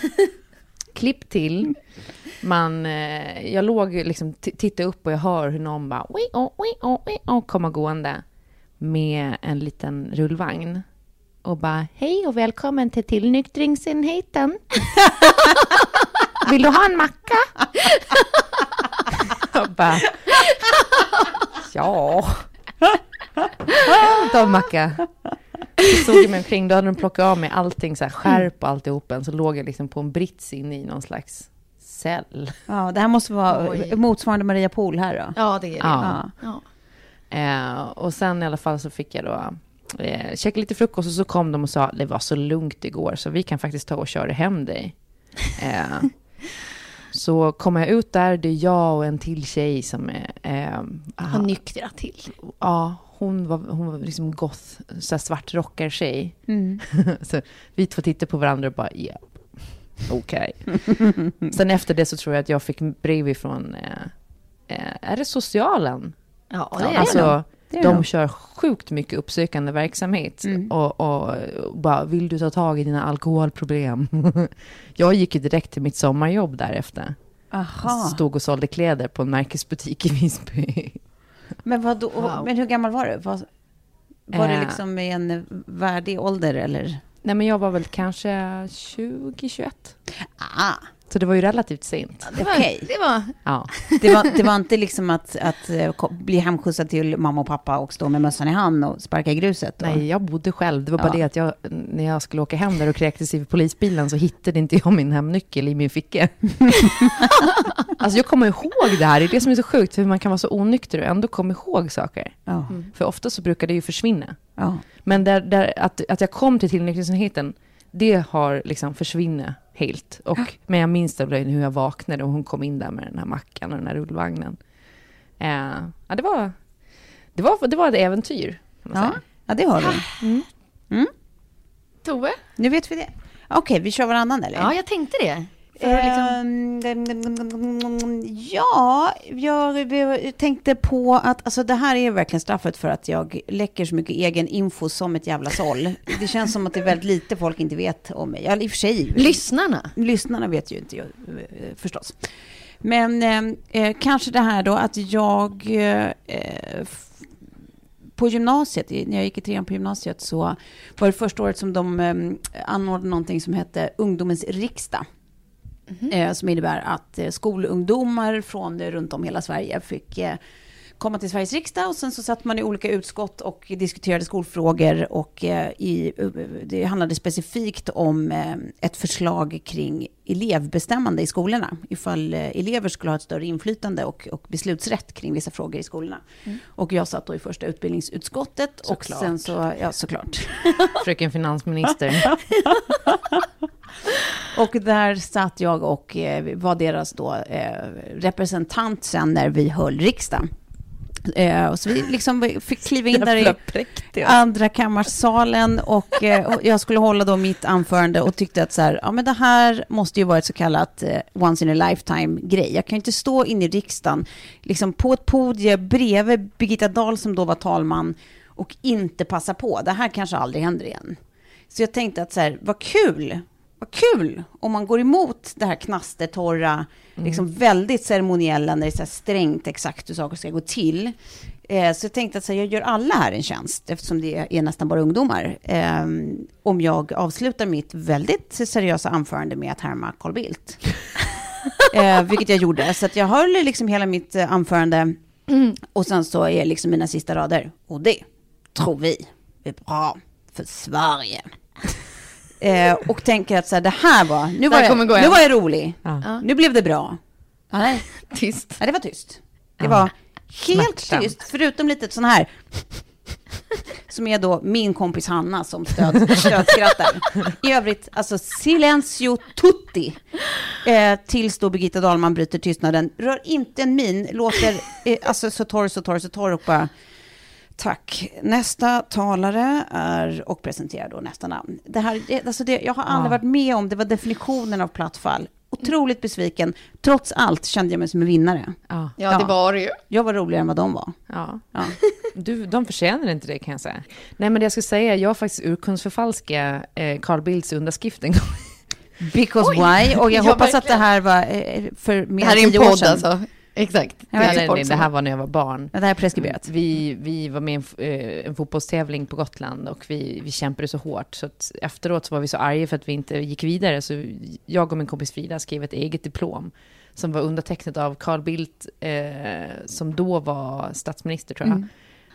Speaker 1: Klipp till. Man, eh, jag låg liksom, tittade upp och jag hör hur någon bara, oi, oi, oi, oh, komma gående med en liten rullvagn. Och bara, hej och välkommen till tillnyktringsenheten. Vill du ha en macka? Jag bara, ja. Ta en macka. Så såg jag mig omkring, då hade de plockat av mig allting, så här, skärp och alltihopen. Så låg jag liksom på en brits inne i någon slags cell.
Speaker 2: Ja, det här måste vara
Speaker 3: Oj.
Speaker 2: motsvarande Maria Pool här då.
Speaker 3: Ja, det är det.
Speaker 1: Ja.
Speaker 2: Ja.
Speaker 3: Ja.
Speaker 1: Eh, och sen i alla fall så fick jag då eh, käka lite frukost och så kom de och sa det var så lugnt igår så vi kan faktiskt ta och köra hem dig. Eh, så kommer jag ut där, det är jag och en till tjej som är... Eh,
Speaker 3: Har nyktrat till.
Speaker 1: Ja, hon var, hon var liksom goth, så här svartrockar-tjej.
Speaker 2: Mm.
Speaker 1: så vi två tittade på varandra och bara, ja, okej. Sen efter det så tror jag att jag fick brev ifrån, eh, eh, är det socialen?
Speaker 3: Ja, det är
Speaker 1: alltså,
Speaker 3: det.
Speaker 2: Det
Speaker 1: de
Speaker 2: de.
Speaker 1: kör sjukt mycket uppsökande verksamhet.
Speaker 2: Mm.
Speaker 1: Och, och, och bara, vill du ta tag i dina alkoholproblem? jag gick ju direkt till mitt sommarjobb därefter.
Speaker 2: Aha.
Speaker 1: Stod och sålde kläder på en märkesbutik i Visby.
Speaker 2: Men, vad då,
Speaker 3: Wow.
Speaker 2: men hur gammal var du? Var, var det
Speaker 1: Eh.
Speaker 2: liksom i en värdig ålder eller?
Speaker 1: Nej, men jag var väl kanske 20-21.
Speaker 2: Ah,
Speaker 1: Så det var ju relativt sent.
Speaker 3: Det var,
Speaker 2: Okej.
Speaker 3: det var
Speaker 1: Ja.
Speaker 2: det, var, det var inte liksom att, att eh, bli hemskjutsad till mamma och pappa och stå med mössan i hand och sparka i gruset? Då.
Speaker 1: Nej, jag bodde själv. Det var bara
Speaker 2: Ja.
Speaker 1: det att jag, när jag skulle åka hem där och kräktes i polisbilen så hittade inte jag min hemnyckel i min ficka. alltså jag kommer ihåg det här. Det är det som är så sjukt, för man kan vara så onykter och ändå komma ihåg saker.
Speaker 2: Ja,
Speaker 1: För ofta så brukar det ju försvinna.
Speaker 2: ja.
Speaker 1: Men där, där, att, att jag kom till tillnyktringsenheten, det har liksom försvunnit helt. Och, Men jag minns det hur jag vaknade och hon kom in där med den här mackan och den här rullvagnen. Eh, ja, det var, det, var, det var ett äventyr. Kan man
Speaker 2: Ja,
Speaker 1: säga.
Speaker 2: ja, det har du.
Speaker 3: Tove?
Speaker 2: Nu vet vi det. Okej, vi kör varannan eller?
Speaker 3: Ja, jag tänkte det. Liksom,
Speaker 2: Ehm, Ja, jag tänkte på att alltså det här är verkligen straffet för att jag läcker så mycket egen info som ett jävla såll. Det känns som att det är väldigt lite folk inte vet om mig. Ja, i och för sig.
Speaker 3: lyssnarna.
Speaker 2: Lyssnarna vet ju inte, jag, eh, förstås. Men eh, eh, kanske det här då att jag eh, på gymnasiet, när jag gick i trean på gymnasiet, så var det första året som de eh, anordnade någonting som hette Ungdomens riksdag. Eh, som innebär att eh, skolungdomar från eh, runt om hela Sverige fick eh, komma till Sveriges riksdag och sen så satt man i olika utskott och diskuterade skolfrågor och eh, i, det handlade specifikt om eh, ett förslag kring elevbestämmande i skolorna. Ifall eh, elever skulle ha ett större inflytande och, och beslutsrätt kring vissa frågor i skolorna. Och jag satt då i första utbildningsutskottet och
Speaker 1: Såklart.
Speaker 2: sen så, ja såklart.
Speaker 1: Fröken finansminister.
Speaker 2: Och där satt jag och var deras då, representant sen när vi höll riksdag. Eh, och så vi liksom fick kliva in där i andra kammarsalen och, eh, och jag skulle hålla då mitt anförande och tyckte att så här, ja men det här måste ju vara ett så kallat eh, once in a lifetime grej. Jag kan ju inte stå inne i riksdagen, liksom på ett podium bredvid Birgitta Dahl som då var talman och inte passa på. Det här kanske aldrig händer igen. Så jag tänkte att så här, vad kul vad kul om man går emot det här knastertorra, liksom väldigt ceremoniella, när det är så strängt exakt hur saker ska gå till. Eh, så jag tänkte att så här, jag gör alla här en tjänst, eftersom det är nästan bara ungdomar, eh, om jag avslutar mitt väldigt seriösa anförande med att härma Carl Bildt. eh, vilket jag gjorde. Så jag höll liksom hela mitt eh, anförande och sen så är liksom mina sista rader. Och det tror vi är bra för Sverige. Eh, och tänker att så här, det här var, nu var, jag, nu var jag rolig.
Speaker 1: Ja.
Speaker 2: Nu blev det bra. Ja, nej,
Speaker 3: Tyst.
Speaker 2: nej, det var tyst. Det var helt
Speaker 1: Smärtsamt.
Speaker 2: tyst, förutom lite sån här. Som är då min kompis Hanna som stöd, stödskrattar. I övrigt, alltså silencio tutti. Eh, tills då Birgitta Dahlman bryter tystnaden. Rör inte en min, låter eh, alltså så torr, så torr, så torr och bara Tack. Nästa talare är, och presenterar då nästa namn. Det här, det, alltså det, jag har aldrig varit med om, det var definitionen av platt fall. Otroligt besviken. Trots allt kände jag mig som en vinnare.
Speaker 1: Ja.
Speaker 3: Ja, det var det ju.
Speaker 2: Jag var roligare än vad de var.
Speaker 1: ja.
Speaker 2: Ja.
Speaker 1: Du, de förtjänar inte det kan jag säga. Nej men det jag ska säga, jag har faktiskt urkundsförfalska eh, Carl Bildts underskrift en gång.
Speaker 2: Because why? Och jag
Speaker 3: Ja,
Speaker 2: hoppas att
Speaker 3: verkligen.
Speaker 2: det här var eh, för mer
Speaker 3: Det här
Speaker 2: än
Speaker 3: är en
Speaker 2: tio år
Speaker 3: podd
Speaker 2: sedan.
Speaker 3: alltså. Exakt. Det
Speaker 1: Nej, nej, det här var när jag var barn.
Speaker 2: Ja, det här är preskriberat.
Speaker 1: Vi, vi var med i en, eh, en fotbollstävling på Gotland och vi, vi kämpade så hårt. Så efteråt så var vi så arga för att vi inte gick vidare. Så jag och min kompis Frida skrev ett eget diplom som var undertecknat av Carl Bildt, eh, som då var statsminister tror jag.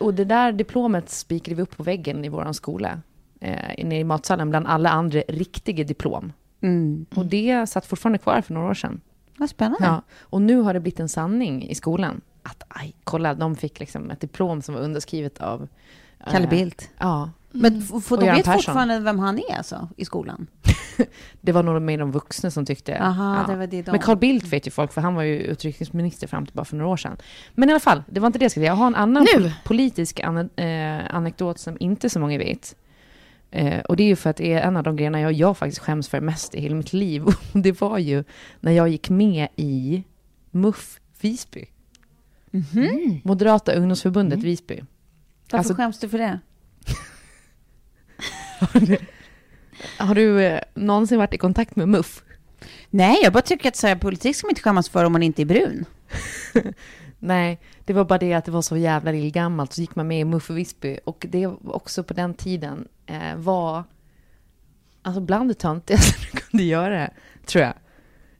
Speaker 1: Och det där diplomet spikade vi upp på väggen i vår skola. Eh, inne i matsalen bland alla andra riktiga diplom.
Speaker 2: Mm.
Speaker 1: Och det satt fortfarande kvar för några år sedan.
Speaker 2: Vad spännande.
Speaker 1: Ja, och nu har det blivit en sanning i skolan. Att, aj, kolla, de fick liksom ett diplom som var underskrivet av... eh,
Speaker 2: Kalle Bildt.
Speaker 1: Ja,
Speaker 2: Men f- får
Speaker 1: Och
Speaker 2: de vet
Speaker 1: Persson.
Speaker 2: fortfarande vem han är alltså, i skolan?
Speaker 1: det var nog med de vuxna som tyckte...
Speaker 2: Aha,
Speaker 1: ja.
Speaker 2: det var det de...
Speaker 1: Men Carl Bildt vet ju folk, för han var ju utrikesminister fram till bara för några år sedan. Men i alla fall, det var inte det jag skulle säga. Jag har en annan pol- politisk ane- eh, anekdot som inte så många vet. Eh, och det är ju för att det är en av de grejerna jag, jag faktiskt skäms för mest i hela mitt liv. Och det var ju när jag gick med i MUF Visby. Moderata ungdomsförbundet Visby.
Speaker 2: Varför
Speaker 1: alltså-
Speaker 2: skäms du för det?
Speaker 1: Har du eh, någonsin varit i kontakt med MUF?
Speaker 2: Nej, jag bara tycker att så här, politik ska man inte skämmas för om man inte är brun.
Speaker 1: Nej, det var bara det att det var så jävla gammalt så gick man med i MUF Visby och det var också på den tiden eh, var alltså bland det töntigaste du kunde göra, tror jag.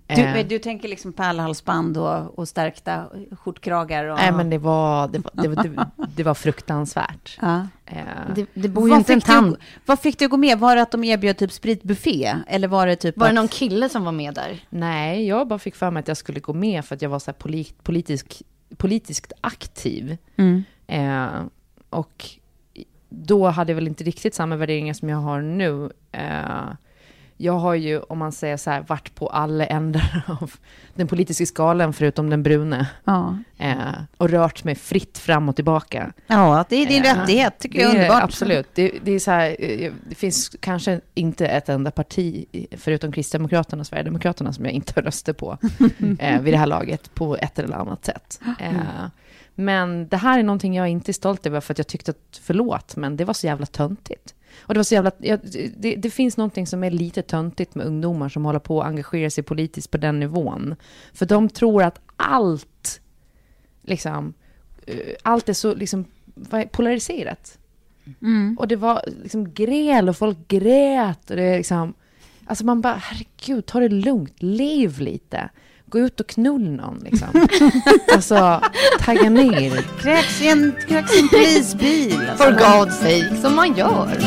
Speaker 2: Du,
Speaker 1: Eh,
Speaker 2: men du tänker liksom pärlhalsband och, och stärkta skjortkragar och...
Speaker 1: Nej, men det var, det var, det var, det, det var fruktansvärt.
Speaker 2: Ja.
Speaker 1: Eh,
Speaker 3: Det, det bor ju inte en tant.
Speaker 2: vad fick du gå med? Var det att de erbjöd typ spritbuffé? Eller var det typ
Speaker 3: Var det
Speaker 2: att...
Speaker 3: någon kille som var med där?
Speaker 1: nej, jag bara fick för mig att jag skulle gå med för att jag var så här poli, politisk, politiskt aktiv.
Speaker 2: Mm.
Speaker 1: Eh, och då hade jag väl inte riktigt samma värderingar som jag har nu. Eh, jag har ju, om man säger så här, varit på alla ändar av den politiska skalan förutom den brune.
Speaker 2: Ja.
Speaker 1: Eh, och rört mig fritt fram och tillbaka.
Speaker 2: ja, det är din
Speaker 1: Eh,
Speaker 2: rättighet. tycker jag är underbart.
Speaker 1: Absolut. Det, det, är så här, eh, det finns kanske inte ett enda parti, förutom Kristdemokraterna och Sverigedemokraterna, som jag inte har röstat på eh, vid det här laget på ett eller annat sätt. Eh, men det här är någonting jag inte är stolt över för att jag tyckte att, förlåt, men det var så jävla töntigt. Och det var så jävla, jag, det, det finns någonting som är lite töntigt med ungdomar som håller på att engagera sig politiskt på den nivån. För de tror att allt, liksom, eh, allt är så liksom, polariserat. Och det var liksom gräl och folk grät och det liksom, alltså man bara, herregud, ta det lugnt, lev lite. Gå ut och knull någon liksom. alltså, tagga ner.
Speaker 2: Kräks i en, kräks i en polisbil. Alltså.
Speaker 3: For God's sake, som man gör.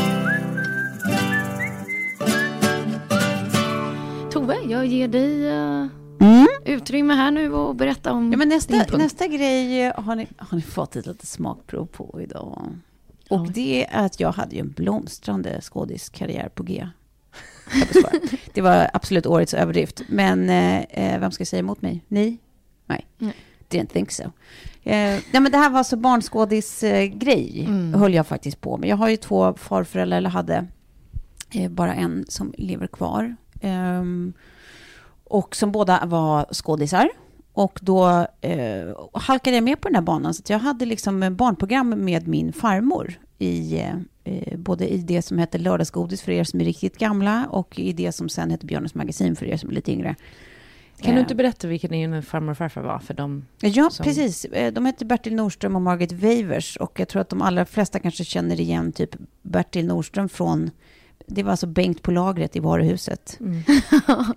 Speaker 3: Tove, jag ger dig eh,
Speaker 2: Mm.
Speaker 3: utrymme här nu och berätta om
Speaker 2: Ja, men
Speaker 3: din
Speaker 2: nästa,
Speaker 3: punkt.
Speaker 2: nästa grej eh, har ni, har ni fått ett litet smakprov på idag. Och det är att jag hade ju en blomstrande skådiskarriär på G. Det var absolut årets överdrift. Men eh, eh, vem ska säga emot mig? Ni? Nej.
Speaker 3: Nej.
Speaker 2: Didn't think so. Eh, nej, men det här var alltså barnskådis-grej,
Speaker 3: Mm.
Speaker 2: höll jag faktiskt på med. Jag har ju två farföräldrar, eller hade eh, bara en som lever kvar. Ehm, och som båda var skådisar. Och då eh, halkade jag med på den här banan. Så jag hade liksom eh, barnprogram med min farmor i, eh, eh, både i det som hette Lördagsgodis för er som är riktigt gamla och i det som sen hette Björnes magasin för er som är lite yngre.
Speaker 1: Kan du
Speaker 2: Eh,
Speaker 1: inte berätta vilken din farmor och farfar var för dem?
Speaker 2: Ja,
Speaker 1: som-
Speaker 2: precis. Eh, De hette Bertil Nordström och Margaret Weivers. Och jag tror att de allra flesta kanske känner igen typ Bertil Nordström från... Det var alltså Bengt på lagret i varuhuset.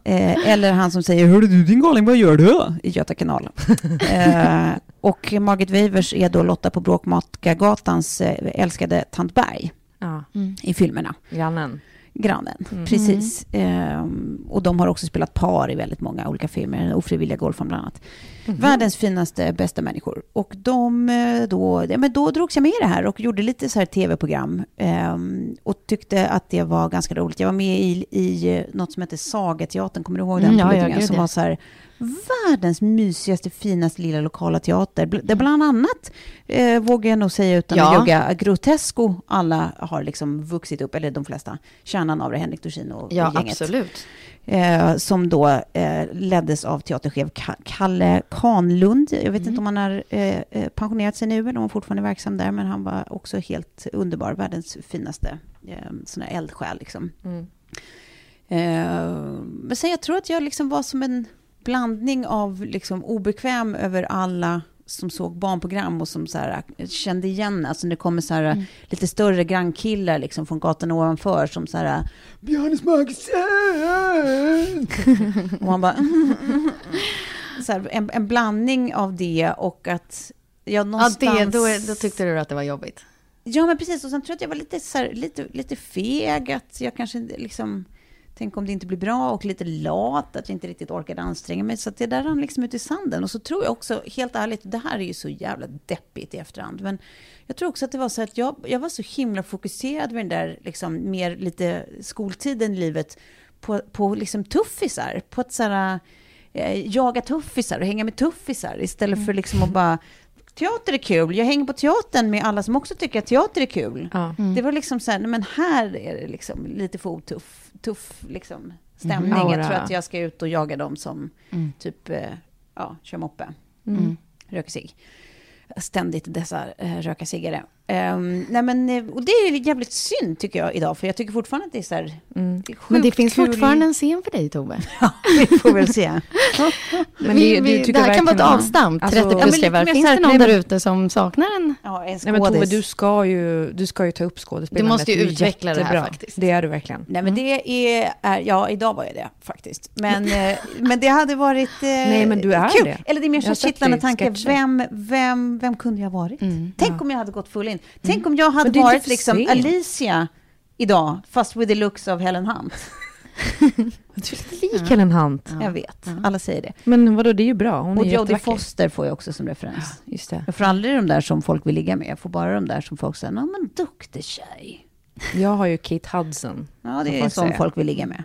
Speaker 2: Eh, eller han som säger Hörru du din galning, vad gör du? I Göta kanal. eh, och Margaret Weivers är då Lotta på Bråkmakargatans eh, älskade tant Berg
Speaker 1: Ja,
Speaker 2: i filmerna.
Speaker 1: grannen.
Speaker 2: Grannen, precis. Ehm, och de har också spelat par i väldigt många olika filmer, Ofrivilliga golfaren bland annat. Världens finaste, bästa människor. Och de, eh, då, ja, men då drogs jag med i det här och gjorde lite så här tv-program. ehm, och tyckte att det var ganska roligt. Jag var med i, i eh, något som heter Sagateatern, kommer du ihåg den?
Speaker 3: Mm, ja,
Speaker 2: på
Speaker 3: ja,
Speaker 2: Lidingö?
Speaker 3: gud,
Speaker 2: som var så här, världens mysigaste, finaste lilla lokala teater. Där bland annat, eh, vågar jag nog säga utan
Speaker 3: Ja.
Speaker 2: att jogga, Grotesco alla har liksom vuxit upp, eller de flesta, kärnan av det, Henrik Dorsin och
Speaker 3: Ja,
Speaker 2: gänget.
Speaker 3: absolut.
Speaker 2: Eh, som då eh, leddes av teaterchef Ka- Kalle Kanlund. Jag vet inte om han har eh, eh, pensionerat sig nu eller om han fortfarande är verksam där, men han var också helt underbar, världens finaste eh, sån här eldsjäl. Liksom. Eh, men sen jag tror att jag liksom var som en blandning av liksom obekväm över alla som såg barnprogram och som så här, kände igen, alltså det kommer så här, lite större grannkillar liksom från gatan ovanför som så här Björnes magasin! och man bara så här, en, en blandning av det och att jag
Speaker 3: Ja,
Speaker 2: någonstans...
Speaker 3: det, då, då tyckte du att det var jobbigt.
Speaker 2: Ja, men precis. Och sen tror jag att jag var lite, så här, lite, lite feg, att jag kanske liksom... Tänk om det inte blir bra och lite lat, att jag inte riktigt orkade anstränga mig. Så det där rann liksom ut i sanden. Och så tror jag också, helt ärligt, det här är ju så jävla deppigt i efterhand. Men jag tror också att det var så att jag, jag var så himla fokuserad med den där liksom mer lite skoltiden i livet på, på liksom tuffisar. På att så här, eh, jaga tuffisar och hänga med tuffisar istället för liksom att bara Teater är kul. Jag hänger på teatern med alla som också tycker att teater är kul.
Speaker 1: Ja.
Speaker 2: Det var liksom så här, nej, men här är det liksom lite för otuff, tuff liksom stämning.
Speaker 1: Mm.
Speaker 2: Jag tror att jag ska ut och jaga dem som typ, eh, ja, kör moppe,
Speaker 1: Mm.
Speaker 2: röker cigg. Ständigt dessa eh, röka ciggare. Um, nej men, eh, och det är jävligt synd tycker jag idag, för jag tycker fortfarande att det är så här,
Speaker 1: Mm.
Speaker 2: det är sjukt
Speaker 3: Men det finns
Speaker 2: kul.
Speaker 3: fortfarande en scen för dig, Tove.
Speaker 2: Ja, vi får väl se.
Speaker 1: Men
Speaker 3: vi,
Speaker 1: det-
Speaker 3: vi, det här kan vara ett avstamp,
Speaker 1: Alltså-
Speaker 3: 30
Speaker 1: Ja, men
Speaker 3: plus
Speaker 2: mer
Speaker 3: Finns det någon där ute som saknar en?
Speaker 2: Ja, en
Speaker 1: Nej men Tove,
Speaker 2: skådis.
Speaker 1: du ska ju, du ska ju ta upp skådespelandet.
Speaker 3: Du måste ju utveckla det här faktiskt.
Speaker 1: Det är du verkligen.
Speaker 2: Nej men det är, är, ja idag var jag det faktiskt. Men, eh, men det hade varit eh,
Speaker 1: Nej, men du är
Speaker 2: kul.
Speaker 1: det.
Speaker 2: Eller det är mer så kittlande tanke,
Speaker 1: sketcher.
Speaker 2: vem, vem, vem kunde jag varit? Tänk om jag hade gått full in. Tänk om jag hade
Speaker 1: är
Speaker 2: varit liksom. Alicia idag, fast with the looks of Helen Hunt.
Speaker 1: Du är lite lik Helen Hunt.
Speaker 2: Jag vet, alla säger det.
Speaker 1: Men vadå, det är ju bra. Hon
Speaker 2: Och
Speaker 1: är
Speaker 2: Jodie. Foster får jag också som referens.
Speaker 1: Just det.
Speaker 2: Jag får aldrig de där som folk vill ligga med, jag får bara de där som folk säger, ja men duktig tjej.
Speaker 1: Jag har ju Kate Hudson.
Speaker 2: Ja,
Speaker 1: som
Speaker 2: det är
Speaker 1: folk
Speaker 2: sån
Speaker 1: säger.
Speaker 2: folk vill ligga med.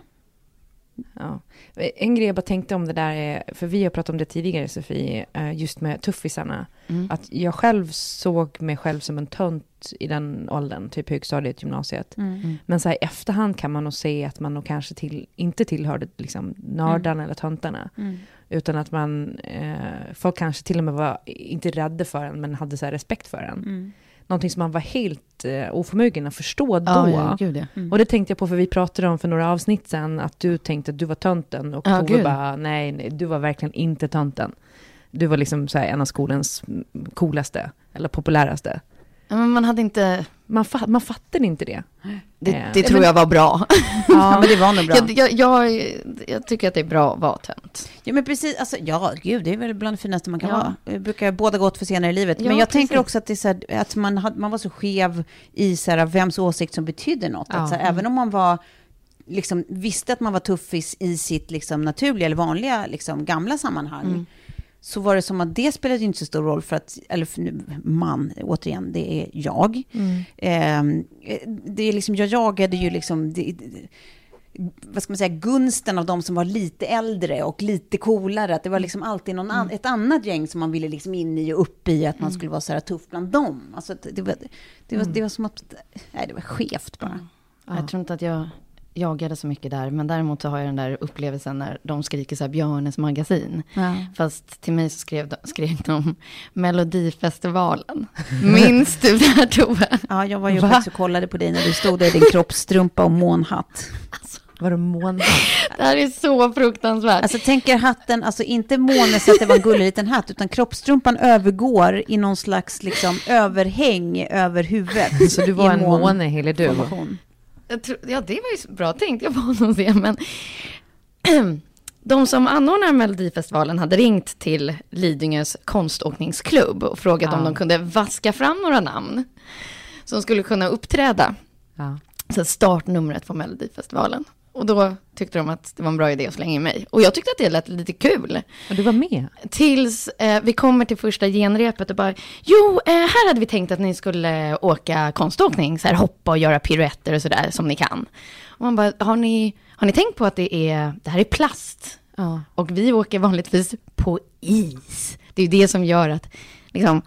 Speaker 1: Ja. En grej jag bara tänkte om det där är, för vi har pratat om det tidigare Sofie, eh, just med tuffisarna. Att jag själv såg mig själv som en tönt i den åldern, typ högstadiet, gymnasiet. Men så här, i efterhand kan man nog se att man nog kanske till, inte tillhörde liksom, nördarna eller töntarna. Utan att man, eh, folk kanske till och med var, inte rädda för en, men hade så här, respekt för en. Någonting som man var helt eh, oförmögen att förstå då.
Speaker 3: Ja, ja, gud ja.
Speaker 1: Och det tänkte jag på, för vi pratade om för några avsnitt sen, att du tänkte att du var tönten. Och
Speaker 3: Ja,
Speaker 1: Tove
Speaker 3: gud.
Speaker 1: bara, nej, nej, du var verkligen inte tönten. Du var liksom så här, en av skolans mm, coolaste, eller populäraste.
Speaker 3: Men man hade inte...
Speaker 1: Man, fa- man fattade inte det.
Speaker 3: Det,
Speaker 1: Eh,
Speaker 3: det tror jag var bra.
Speaker 2: Ja, men det var nog bra.
Speaker 3: Jag, jag, jag, jag tycker att det är bra att vara tönt.
Speaker 2: Ja, men precis. Alltså, ja, gud, det är väl bland det finaste man kan
Speaker 3: Ja.
Speaker 2: vara. Det brukar båda gott för senare i livet.
Speaker 3: Ja,
Speaker 2: men jag
Speaker 3: precis.
Speaker 2: tänker också att, det är så här, att man, hade, man var så skev i så här, vems åsikt som betydde något.
Speaker 3: Ja.
Speaker 2: Att, så här, även om man var, liksom, visste att man var tuffis i sitt liksom, naturliga eller vanliga liksom, gamla sammanhang.
Speaker 3: Mm.
Speaker 2: Så var det som att det spelade inte så stor roll för att, eller för nu, man, återigen, det är jag.
Speaker 3: Mm.
Speaker 2: Ehm, det är liksom, jag jagade ju liksom, det, det- vad ska man säga, gunsten av de som var lite äldre och lite coolare. Att det var liksom alltid någon
Speaker 3: Mm.
Speaker 2: an, ett annat gäng som man ville liksom in i och upp i, att man skulle vara så här tuff bland dem. Alltså, det, var, det, var,
Speaker 3: Mm.
Speaker 2: det var som att, nej det var skevt bara.
Speaker 3: Ja. Jag tror inte att jag jagade så mycket där. Men däremot så har jag den där upplevelsen när de skriker så här Björnes magasin.
Speaker 2: Ja.
Speaker 3: Fast till mig så skrev de, skrek de Melodifestivalen. Minns du det här Tove?
Speaker 2: Ja, jag var ju
Speaker 1: Va?
Speaker 2: faktiskt och kollade på dig när du stod där i din kroppstrumpa och månhatt.
Speaker 1: Var det månad?
Speaker 3: Det här är så fruktansvärt.
Speaker 2: Alltså tänker hatten, alltså inte måne så att det var en gullig liten hatt, utan kroppstrumpan övergår i någon slags liksom överhäng över huvudet.
Speaker 1: Så du var en
Speaker 2: mån-
Speaker 1: måne, Hille du.
Speaker 3: Tror, ja, det var ju bra tänkt jag på honom se, men de som anordnar Melodifestivalen hade ringt till Lidingös konståkningsklubb och frågat
Speaker 1: Ja.
Speaker 3: om de kunde vaska fram några namn som skulle kunna uppträda.
Speaker 1: Ja.
Speaker 3: Så startnumret på Melodifestivalen. Och då tyckte de att det var en bra idé att slänga in mig. Och jag tyckte att det lät lite kul.
Speaker 1: Och du var med?
Speaker 3: Tills eh, vi kommer till första genrepet och bara, jo, eh, här hade vi tänkt att ni skulle åka konståkning, så här hoppa och göra piruetter och sådär som ni kan. Och man bara, har ni, har ni tänkt på att det är, det här är plast?
Speaker 1: Ja.
Speaker 3: Och vi åker vanligtvis på is. Det är ju det som gör att, liksom,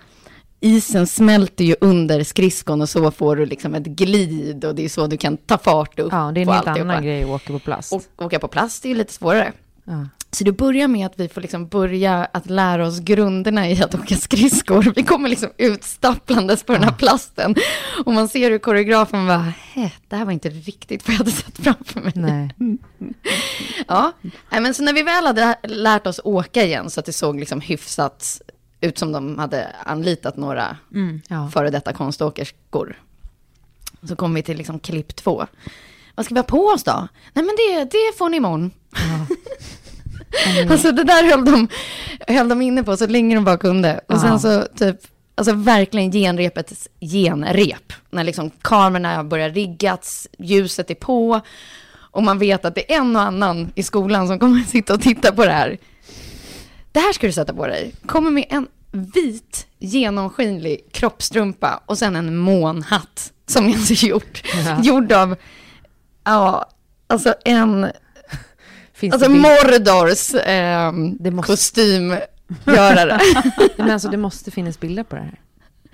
Speaker 3: isen smälter ju under skridskon och så får du liksom ett glid och det är så du kan ta fart upp.
Speaker 1: Ja, det är en helt annan grej att åka på plast.
Speaker 3: Och åka på plast är ju lite svårare.
Speaker 1: Ja.
Speaker 3: Så det börjar med att vi får liksom börja att lära oss grunderna i att åka skridskor. Vi kommer liksom utstapplandes på den här plasten. Och man ser hur koreografen bara, "Hä, det här var inte riktigt vad jag hade sett framför mig.
Speaker 1: Nej.
Speaker 3: Ja, men så när vi väl hade lärt oss åka igen så att det såg liksom hyfsat ut som de hade anlitat några
Speaker 1: Ja.
Speaker 3: före detta konståkerskor. Så kom vi till liksom klipp två. Vad ska vi ha på oss då? Nej men det, det får ni imorgon. Alltså det där höll de, höll de inne på så länge de bara kunde. Och sen
Speaker 1: Ja.
Speaker 3: så typ, alltså verkligen genrepets genrep. När liksom kamerorna börjar riggats, ljuset är på. Och man vet att det är en och annan i skolan som kommer sitta och titta på det här. Det här ska du sätta på dig. Kommer med en vit genomskinlig kroppstrumpa och sen en månhatt som jag har gjort.
Speaker 1: Ja.
Speaker 3: Gjord av, ja, alltså en
Speaker 1: Finns
Speaker 3: Alltså
Speaker 1: det
Speaker 3: Mordors ehm,
Speaker 1: Det måste-
Speaker 3: kostymgörare.
Speaker 1: Men alltså det måste finnas bilder på det här.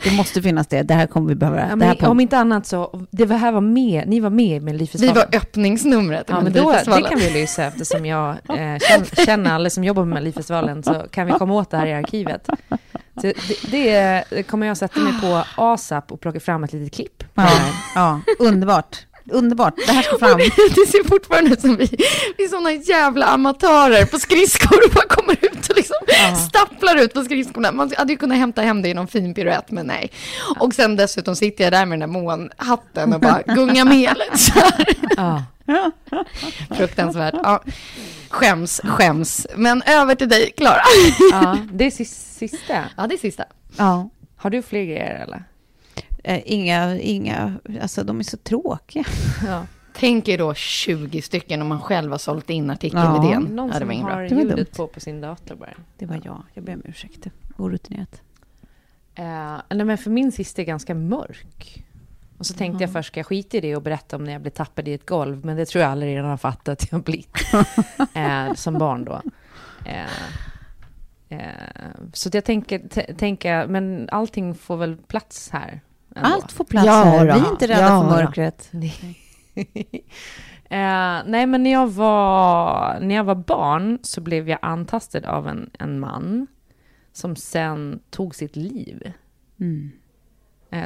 Speaker 2: Det måste finnas det. Det här kommer vi behöva.
Speaker 1: Ja,
Speaker 2: det
Speaker 1: men, om inte annat så, det var här var med, ni var med med
Speaker 3: Vi
Speaker 1: Melodifestivalen.
Speaker 3: var öppningsnumret i
Speaker 1: Ja, men då, det kan vi lysa eftersom jag eh, känner, känner alla som jobbar med Melodifestivalen så kan vi komma åt det här i arkivet. Så det, det, kommer jag sätta mig på ASAP och plocka fram ett litet klipp.
Speaker 2: Ja, ja, underbart. Underbart. Det här ska fram.
Speaker 3: Det ser fortfarande ut som vi, vi är sådana jävla amatörer på skridskor och bara kommer ut och liksom stapplar ut på skridskorna. Man hade ju kunnat hämta hem det i någon fin piruett, men nej. Och sen dessutom sitter jag där med den där månhatten och bara gungar med så.
Speaker 1: Ja.
Speaker 3: Fruktansvärt. Ja. Skäms, skäms. Men över till dig, Klara.
Speaker 1: ja, det är sis- sista.
Speaker 3: Ja, det är sista.
Speaker 2: Ja.
Speaker 1: Har du fler grejer eller?
Speaker 2: Eh, inga, inga, alltså de är så tråkiga.
Speaker 1: Ja.
Speaker 3: Tänk er då 20 stycken om man själv har sålt in
Speaker 2: Ja.
Speaker 3: artikelidén.
Speaker 1: Någon
Speaker 3: ja, det
Speaker 1: som
Speaker 3: var bra.
Speaker 1: har
Speaker 2: Det var
Speaker 1: ljudet på på sin dator bara.
Speaker 2: Det var jag. Jag ber om ursäkt. Orutinerat.
Speaker 1: Eh, nej, men för min sista är ganska mörk. Och så tänkte jag först, ska jag skita i det och berätta om när jag blev tappad i ett golv? Men det tror jag alla redan har fattat att jag blivit. eh, som barn då. Eh, eh, så jag tänker, t- tänker, men allting får väl plats här. Ändå.
Speaker 2: Allt får plats
Speaker 3: Ja,
Speaker 2: här. Vi är inte rädda
Speaker 3: Ja,
Speaker 2: för mörkret.
Speaker 1: Eh, nej, men när jag, var, när jag var barn så blev jag antastad av en, en man som sen tog sitt liv.
Speaker 2: Mm.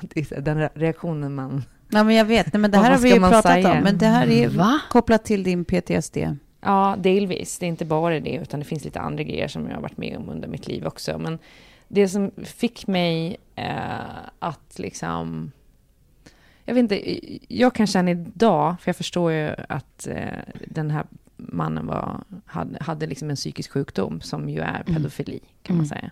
Speaker 1: Det är den re- reaktionen man...
Speaker 2: Ja, men jag vet. Nej, men det här har vi ju pratat
Speaker 1: säga?
Speaker 2: om. Men det här är
Speaker 3: Va?
Speaker 2: kopplat till din PTSD.
Speaker 1: Ja, delvis. Det är inte bara det, utan det finns lite andra grejer som jag har varit med om under mitt liv också. Men det som fick mig eh, att liksom... Jag vet inte, jag kan känna idag, för jag förstår ju att eh, den här mannen var, hade, hade liksom en psykisk sjukdom som ju är pedofili, kan man säga.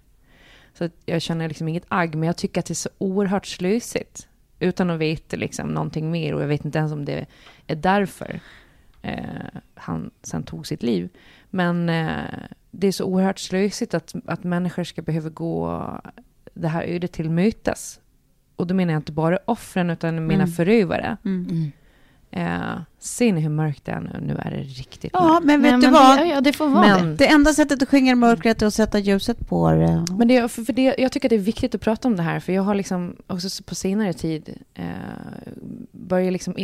Speaker 1: Så jag känner liksom inget agg, men jag tycker att det är så oerhört slösigt. Utan att veta liksom någonting mer, och jag vet inte ens om det är därför eh, han sen tog sitt liv. Men eh, det är så oerhört slösigt att, att människor ska behöva gå det här ödet till mötes. Och då menar jag inte bara offren, utan jag menar förövare.
Speaker 2: Mm.
Speaker 1: Eh, ser ni hur mörkt det är nu? Nu är det riktigt
Speaker 2: Ja,
Speaker 1: mörkt.
Speaker 2: men vet
Speaker 3: Nej,
Speaker 2: du
Speaker 3: men
Speaker 2: vad?
Speaker 3: Det, ja, det får vara
Speaker 1: Men-
Speaker 3: det.
Speaker 2: Det enda sättet att skingra mörkret är att sätta ljuset på det.
Speaker 1: Men det, för, för det, jag tycker att det är viktigt att prata om det här, för jag har liksom också på senare tid eh, börjat liksom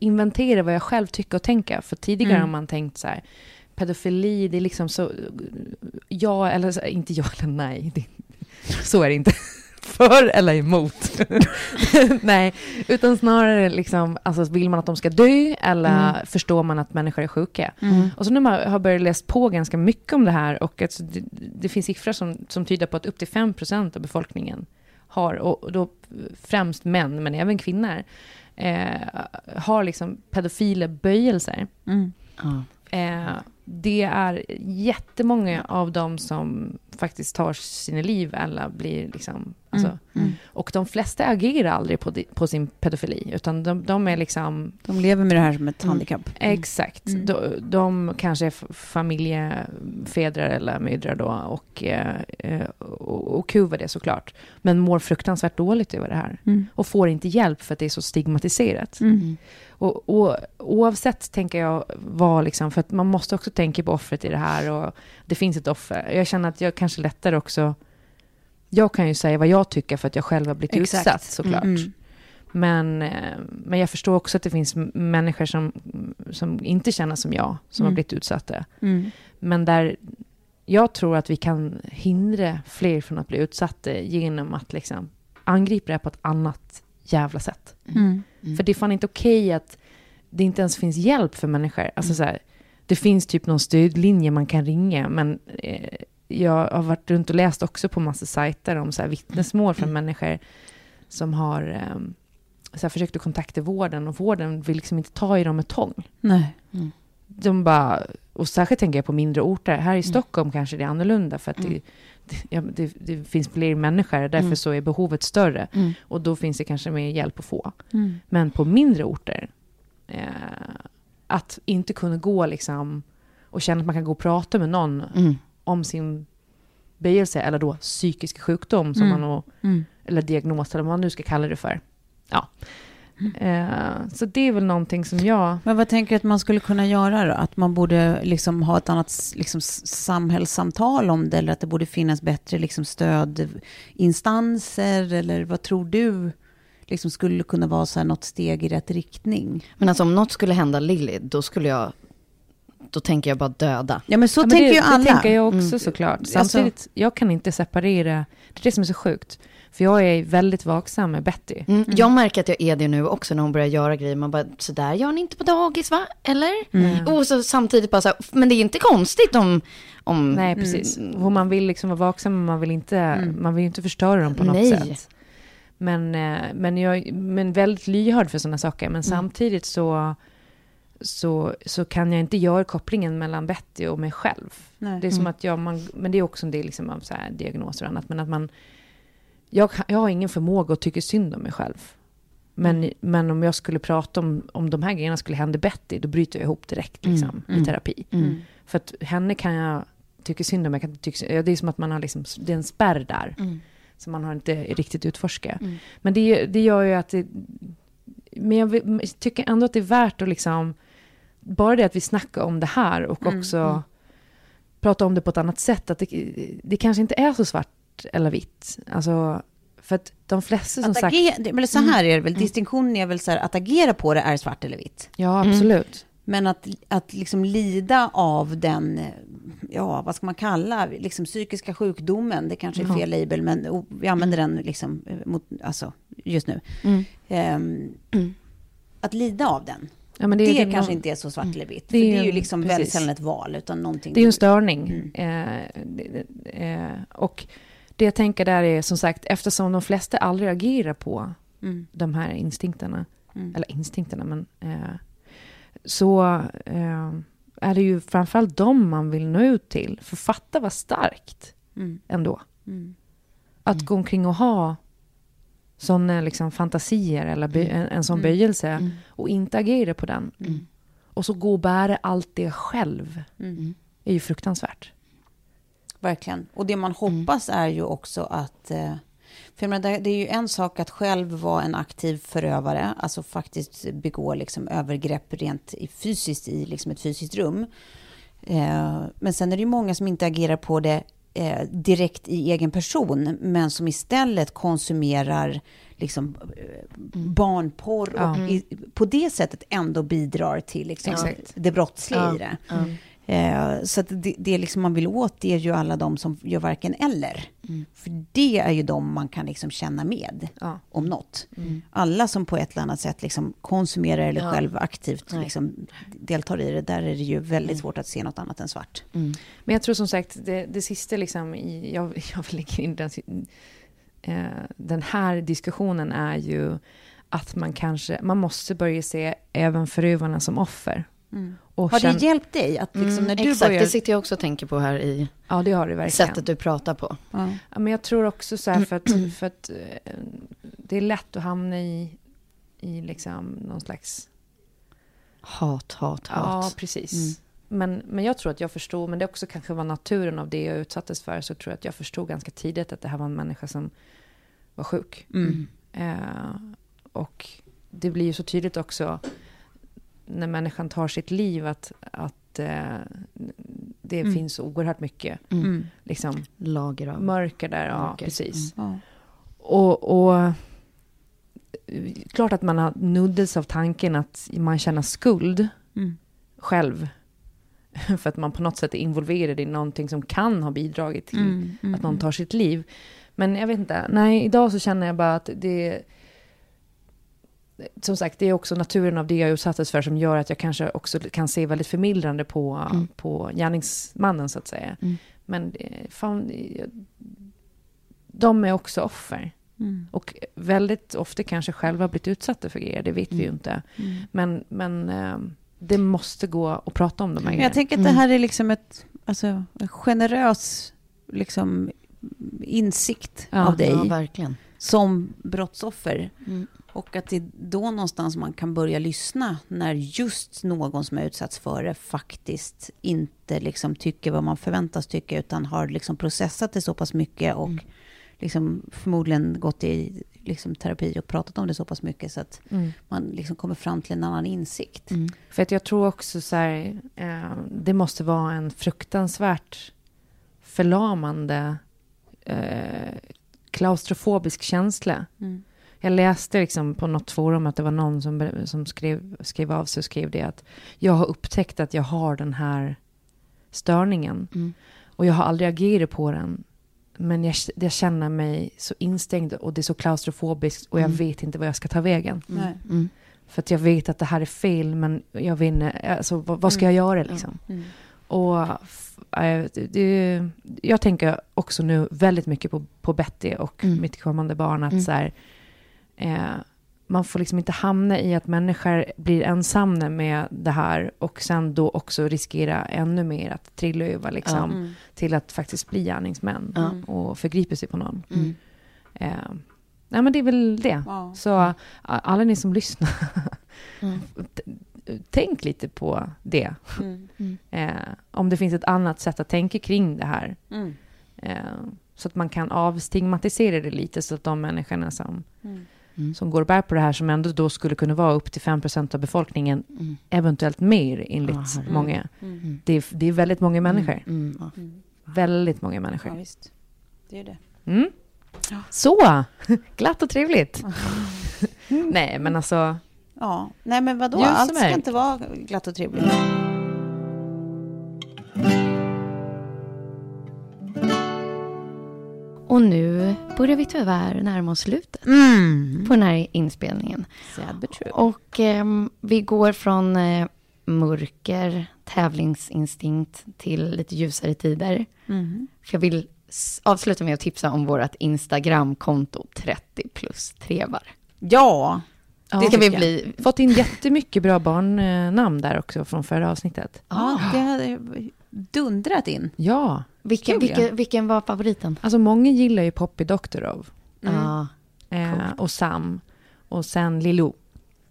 Speaker 1: inventera vad jag själv tycker och tänker. För tidigare
Speaker 2: Mm.
Speaker 1: har man tänkt så här, pedofili, det är liksom så, ja eller inte ja eller nej. Det, så är det inte. För eller emot. nej, utan snarare liksom, alltså vill man att de ska dö eller
Speaker 2: Mm.
Speaker 1: förstår man att människor är sjuka?
Speaker 2: Mm.
Speaker 1: Och så man har börjat läsa på ganska mycket om det här och att det, det finns siffror som, som tyder på att upp till 5% av befolkningen har, och då främst män, men även kvinnor, eh, har liksom pedofila böjelser.
Speaker 2: Mm.
Speaker 3: Ja.
Speaker 1: Eh, det är jättemånga av dem som faktiskt tar sina liv. Eller blir liksom... Alltså,
Speaker 2: Mm.
Speaker 1: Och de flesta agerar aldrig på, di- på sin pedofili, utan de, de är liksom
Speaker 2: De lever med det här som ett
Speaker 1: Mm.
Speaker 2: handikapp.
Speaker 1: Exakt.
Speaker 2: Mm.
Speaker 1: De, de kanske är f- familjefädrar eller mödrar då och, eh, eh, och, och kuvar det såklart. Men mår fruktansvärt dåligt över det här.
Speaker 2: Mm.
Speaker 1: Och får inte hjälp för att det är så stigmatiserat.
Speaker 2: Mm.
Speaker 1: Och, och oavsett tänker jag vad liksom, för att man måste också tänka på offret i det här och det finns ett offer. Jag känner att jag kanske lättare också, jag kan ju säga vad jag tycker för att jag själv har blivit
Speaker 2: Exakt.
Speaker 1: utsatt såklart.
Speaker 2: Mm.
Speaker 1: Men, eh, men jag förstår också att det finns människor som, som inte känner som jag, som har
Speaker 2: Mm.
Speaker 1: blivit utsatta.
Speaker 2: Mm.
Speaker 1: Men där jag tror att vi kan hindra fler från att bli utsatta genom att liksom angripa det på ett annat jävla sätt.
Speaker 2: Mm.
Speaker 1: För det är fan inte okej att det inte ens finns hjälp för människor. Alltså så här, det finns typ någon stödlinje man kan ringa, men eh, jag har varit runt och läst också på massa sajter om så här vittnesmål från människor som har eh, så här, försökt att kontakta vården och vården vill liksom inte ta i dem med tång.
Speaker 2: Nej.
Speaker 1: De bara, och särskilt tänker jag på mindre orter. Här i Stockholm kanske det är annorlunda för att det, det, ja, det, det finns fler människor, därför så är behovet större.
Speaker 3: Mm.
Speaker 1: Och då finns det kanske mer hjälp att få.
Speaker 2: Mm.
Speaker 1: Men på mindre orter, eh, att inte kunna gå liksom och känna att man kan gå och prata med någon
Speaker 3: Mm.
Speaker 1: Om sin böjelse eller då psykisk sjukdom som
Speaker 2: Mm.
Speaker 1: man då,
Speaker 2: Mm.
Speaker 1: eller diagnos eller vad man nu ska kalla det för. Ja. Eh, så det är väl någonting som jag...
Speaker 2: Men vad tänker du att man skulle kunna göra då? Att man borde liksom ha ett annat liksom, samhällssamtal om det? Eller att det borde finnas bättre liksom, stödinstanser? Eller vad tror du liksom, skulle kunna vara så här, något steg i rätt riktning?
Speaker 3: Men alltså om något skulle hända Lilly, då skulle jag... Då tänker jag bara döda.
Speaker 2: Ja, men så
Speaker 1: ja, men
Speaker 2: tänker
Speaker 1: det,
Speaker 2: ju alla.
Speaker 1: Det tänker jag också
Speaker 3: Mm.
Speaker 1: såklart.
Speaker 2: Alltså-
Speaker 1: Samtidigt, jag kan inte separera... Det är det som är så sjukt. För jag är väldigt vaksam med Betty.
Speaker 3: Mm. Jag märker att jag är det nu också när hon börjar göra grejer. Man bara, så där gör ni inte på dagis va? Eller? Och så samtidigt bara så här, men det är inte konstigt om... om
Speaker 1: Nej, precis. Och man vill liksom vara vaksam, men man vill inte, man vill ju inte förstöra dem på något
Speaker 3: Nej.
Speaker 1: sätt. Men, eh, men jag men väldigt lyhörd för sådana saker. Men samtidigt så, så, så kan jag inte göra kopplingen mellan Betty och mig själv.
Speaker 2: Nej.
Speaker 1: Det är som att jag, man, men det är också en del liksom av så här diagnoser och annat. Men att man, jag, jag har ingen förmåga att tycka synd om mig själv. Men, men om jag skulle prata om, om de här grejerna skulle hända Betty, då bryter jag ihop direkt liksom, i terapi.
Speaker 3: Mm.
Speaker 1: För att henne kan jag tycka synd om. Jag kan inte tycka, det är som att man har liksom, det är en spärr där.
Speaker 3: Mm.
Speaker 1: Som man har inte riktigt utforskat.
Speaker 3: Mm.
Speaker 1: Men det, det gör ju att det, Men jag jag tycker ändå att det är värt att liksom... Bara det att vi snackar om det här och också prata om det på ett annat sätt. Att det, det kanske inte är så svart eller vitt. Alltså, för att de flesta som
Speaker 2: Att
Speaker 1: sagt...
Speaker 2: agera, eller så här är det väl, distinktionen är väl så här, att agera på det är svart eller vitt.
Speaker 1: Ja, absolut.
Speaker 2: Men att, att liksom lida av den, ja vad ska man kalla, liksom psykiska sjukdomen, det kanske är fel label, men oh, vi använder den liksom eh, mot, alltså just nu.
Speaker 3: Mm.
Speaker 2: Ehm, Att lida av den,
Speaker 1: Ja, men
Speaker 2: det,
Speaker 1: det, är-
Speaker 2: kanske inte är så svart eller vitt.
Speaker 1: Det
Speaker 2: det är ju liksom
Speaker 1: precis.
Speaker 2: väldigt sällan ett val, utan någonting...
Speaker 1: Det är ju en störning. Eh, det- det- eh, och det jag tänker där är som sagt, eftersom de flesta aldrig agerar på
Speaker 2: Mm.
Speaker 1: de här instinkterna,
Speaker 2: Mm.
Speaker 1: eller instinkterna, men eh, så eh, är det ju framförallt dem man vill nå ut till. För fatta vad starkt
Speaker 2: Mm.
Speaker 1: ändå.
Speaker 2: Mm.
Speaker 1: Att gå omkring och ha sådana liksom fantasier eller bö- en, en sån böjelse och inte agera på den. Och så gå och bära allt det själv
Speaker 2: Mm.
Speaker 1: är ju fruktansvärt.
Speaker 2: Verkligen. Och det man hoppas är ju också att... Eh, För menar, det- är ju en sak att själv vara en aktiv förövare, alltså faktiskt begå liksom övergrepp rent i fysiskt i liksom ett fysiskt rum. Eh, men sen är det ju många som inte agerar på det eh, direkt i egen person, men som istället konsumerar liksom, eh, barnporr och i, på det sättet ändå bidrar till liksom, det brottsliga i det. Eh, så det, det liksom man vill åt det är ju alla de som gör varken eller. För det är ju de man kan liksom känna med
Speaker 1: Ja.
Speaker 2: om något. Alla som på ett eller annat sätt liksom konsumerar eller
Speaker 3: Ja.
Speaker 2: själv aktivt liksom deltar i det, där är det ju väldigt svårt att se något annat än svart.
Speaker 1: Men jag tror som sagt, det, det sista liksom, i, jag, jag vill lägga in den, eh, den här diskussionen är ju att man kanske, man måste börja se även förövarna som offer. Och
Speaker 2: Har
Speaker 1: känn-
Speaker 2: det hjälpt dig att liksom när du
Speaker 3: Exakt,
Speaker 2: börjar...
Speaker 3: det sitter jag också och tänker på här i
Speaker 1: Ja, det har det verkligen.
Speaker 3: sättet du pratar på.
Speaker 2: Ja.
Speaker 1: Ja, men jag tror också så här för att, för att eh, det är lätt att hamna i, i liksom någon slags...
Speaker 3: Hat, hat,
Speaker 1: Ja,
Speaker 3: hat.
Speaker 1: precis. Men, men jag tror att jag förstod, men det också kanske var naturen av det jag utsattes för, så tror jag att jag förstod ganska tidigt att det här var en människa som var sjuk.
Speaker 2: Mm.
Speaker 1: Eh, och det blir ju så tydligt också när människan tar sitt liv att, att eh, det finns oerhört mycket
Speaker 2: Mm.
Speaker 1: liksom,
Speaker 3: Lager av...
Speaker 1: mörker där. Ja,
Speaker 3: Mörker.
Speaker 1: precis.
Speaker 2: Ja.
Speaker 1: Och, och klart att man har nuddats av tanken att man känner skuld
Speaker 2: Mm.
Speaker 1: själv. För att man på något sätt är involverad i någonting som kan ha bidragit till
Speaker 2: Mm, mm,
Speaker 1: att någon tar sitt liv. Men jag vet inte, nej idag så känner jag bara att det som sagt, det är också naturen av det jag utsattes för som gör att jag kanske också kan se väldigt förmildrande på, på gärningsmannen så att säga.
Speaker 3: Mm.
Speaker 1: Men det, fan, de är också offer.
Speaker 2: Mm.
Speaker 1: Och väldigt ofta kanske själva blivit utsatta för grejer, det vet vi ju inte.
Speaker 2: Mm.
Speaker 1: Men, men eh, det måste gå att prata om de här grejerna.
Speaker 2: jag tänker att det här är liksom ett, alltså, en generös liksom, insikt
Speaker 1: Ja,
Speaker 2: av dig
Speaker 3: Ja, verkligen.
Speaker 2: som brottsoffer.
Speaker 3: Mm.
Speaker 2: Och att det är då någonstans man kan börja lyssna när just någon som är utsatts för det faktiskt inte liksom tycker vad man förväntas tycka utan har liksom processat det så pass mycket och liksom förmodligen gått i liksom terapi och pratat om det så pass mycket så att
Speaker 1: Mm.
Speaker 2: man liksom kommer fram till en annan insikt.
Speaker 1: För att jag tror också så här, eh, det måste vara en fruktansvärt förlamande eh, klaustrofobisk känsla.
Speaker 2: Mm.
Speaker 1: Jag läste liksom på något forum att det var någon som, som skrev, skrev av sig och skrev det att jag har upptäckt att jag har den här störningen
Speaker 3: Mm.
Speaker 1: och jag har aldrig agerat på den. Men jag, jag känner mig så instängd och det är så klaustrofobiskt och jag vet inte vad jag ska ta vägen.
Speaker 2: Nej.
Speaker 3: Mm.
Speaker 1: För att jag vet att det här är fel, men jag inte, alltså, vad, vad ska jag göra liksom?
Speaker 2: Mm.
Speaker 1: Och äh, det, det, jag tänker också nu väldigt mycket på, på Betty och
Speaker 3: Mm.
Speaker 1: mitt kommande barn. Att
Speaker 3: Mm.
Speaker 1: så här, eh, man får liksom inte hamna i att människor blir ensamma med det här och sen då också riskera ännu mer att trilla över liksom,
Speaker 2: Mm.
Speaker 1: till att faktiskt bli gärningsmän
Speaker 3: Ja.
Speaker 1: och förgripa sig på någon.
Speaker 3: Mm.
Speaker 1: Eh, nej men det är väl det.
Speaker 2: Ja.
Speaker 1: Så alla ni som lyssnar,
Speaker 3: Mm.
Speaker 1: tänk lite på det.
Speaker 2: Mm.
Speaker 1: Eh, om det finns ett annat sätt att tänka kring det här.
Speaker 2: Mm.
Speaker 1: Eh, så att man kan avstigmatisera det lite så att de människorna som,
Speaker 2: Mm.
Speaker 3: Mm.
Speaker 1: som går och bär på det här som ändå då skulle kunna vara upp till 5% av befolkningen,
Speaker 3: Mm.
Speaker 1: eventuellt mer enligt
Speaker 3: Ja, herregud.
Speaker 1: många.
Speaker 2: Mm.
Speaker 1: Det är, det är väldigt många människor.
Speaker 3: Mm. Ja.
Speaker 1: Väldigt många
Speaker 2: Ja,
Speaker 1: människor.
Speaker 2: visst. Det är det.
Speaker 1: Mm. Så, glatt och trevligt. Nej, men alltså,
Speaker 2: Ja, nej men vadå? Allt ska inte vara glatt och trevligt.
Speaker 3: Och nu börjar vi tyvärr närma oss slutet
Speaker 2: Mm.
Speaker 3: på den här inspelningen.
Speaker 2: Sad but true.
Speaker 3: Och ehm, vi går från eh, mörker, tävlingsinstinkt till lite ljusare tider.
Speaker 2: Mm.
Speaker 3: För jag vill avsluta med att tipsa om vårt Instagramkonto 30 plus trevar.
Speaker 2: Ja,
Speaker 1: ja,
Speaker 3: Det ska vi bli...
Speaker 1: fått in jättemycket bra barnnamn där också från förra avsnittet.
Speaker 2: ja, det hade dundrat in.
Speaker 1: Ja,
Speaker 3: Vilken,
Speaker 1: Kul, ja.
Speaker 3: vilken, vilken var favoriten?
Speaker 1: alltså många gillar ju Poppy Doktorov
Speaker 3: Ja.
Speaker 1: eh, och Sam och sen Lilou.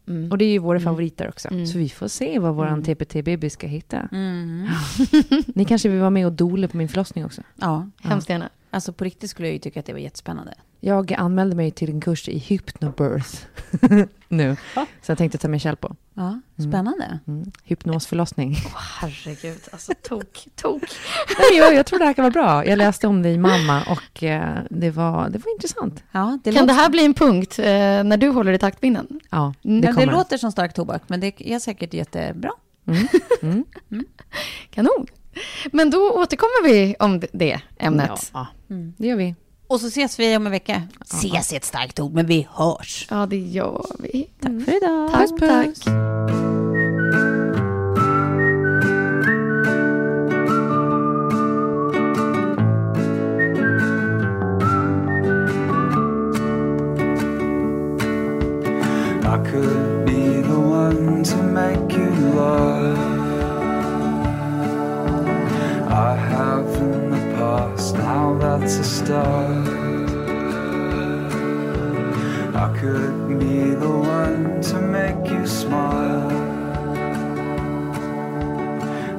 Speaker 3: Mm.
Speaker 1: Och det är ju våra favoriter också.
Speaker 3: Mm.
Speaker 1: Så vi får se vad våran
Speaker 3: Mm.
Speaker 1: TPT-baby ska hitta.
Speaker 2: Mm.
Speaker 1: Ni kanske vill vara med och dola på min förlossning också?
Speaker 2: Ja.
Speaker 3: Hemskt gärna.
Speaker 2: Alltså på riktigt skulle jag ju tycka att det var jättespännande.
Speaker 1: Jag anmälde mig till en kurs i hypnobirth nu. Så jag tänkte ta med Kjell på.
Speaker 2: Ja, spännande.
Speaker 1: Mm. Hypnosförlossning.
Speaker 3: Herregud, alltså tok, tok.
Speaker 1: Nej, jag, jag tror det här kan vara bra. Jag läste om det i Mamma och eh, det, var, det var intressant.
Speaker 2: Ja, det,
Speaker 3: Kan
Speaker 2: låter,
Speaker 3: det här bli en punkt eh, när du håller i taktpinnen?
Speaker 1: Ja, det
Speaker 2: det
Speaker 1: kommer.
Speaker 2: låter som stark tobak, men det är säkert jättebra.
Speaker 3: Kanon. Men då återkommer vi om det ämnet.
Speaker 1: Ja, ja. det gör vi.
Speaker 2: Och så ses vi om en vecka. Ses är ett starkt ord, men vi hörs.
Speaker 3: Ja, det gör vi.
Speaker 2: Tack för idag.
Speaker 3: Tack, tack.
Speaker 5: I could start. I could be the one to make you smile.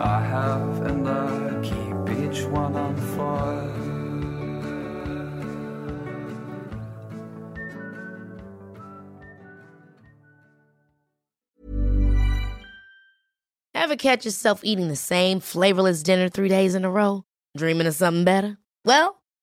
Speaker 5: I have and I keep each one on fire.
Speaker 4: Ever catch yourself eating the same flavorless dinner three days in a row? Dreaming of something better? Well,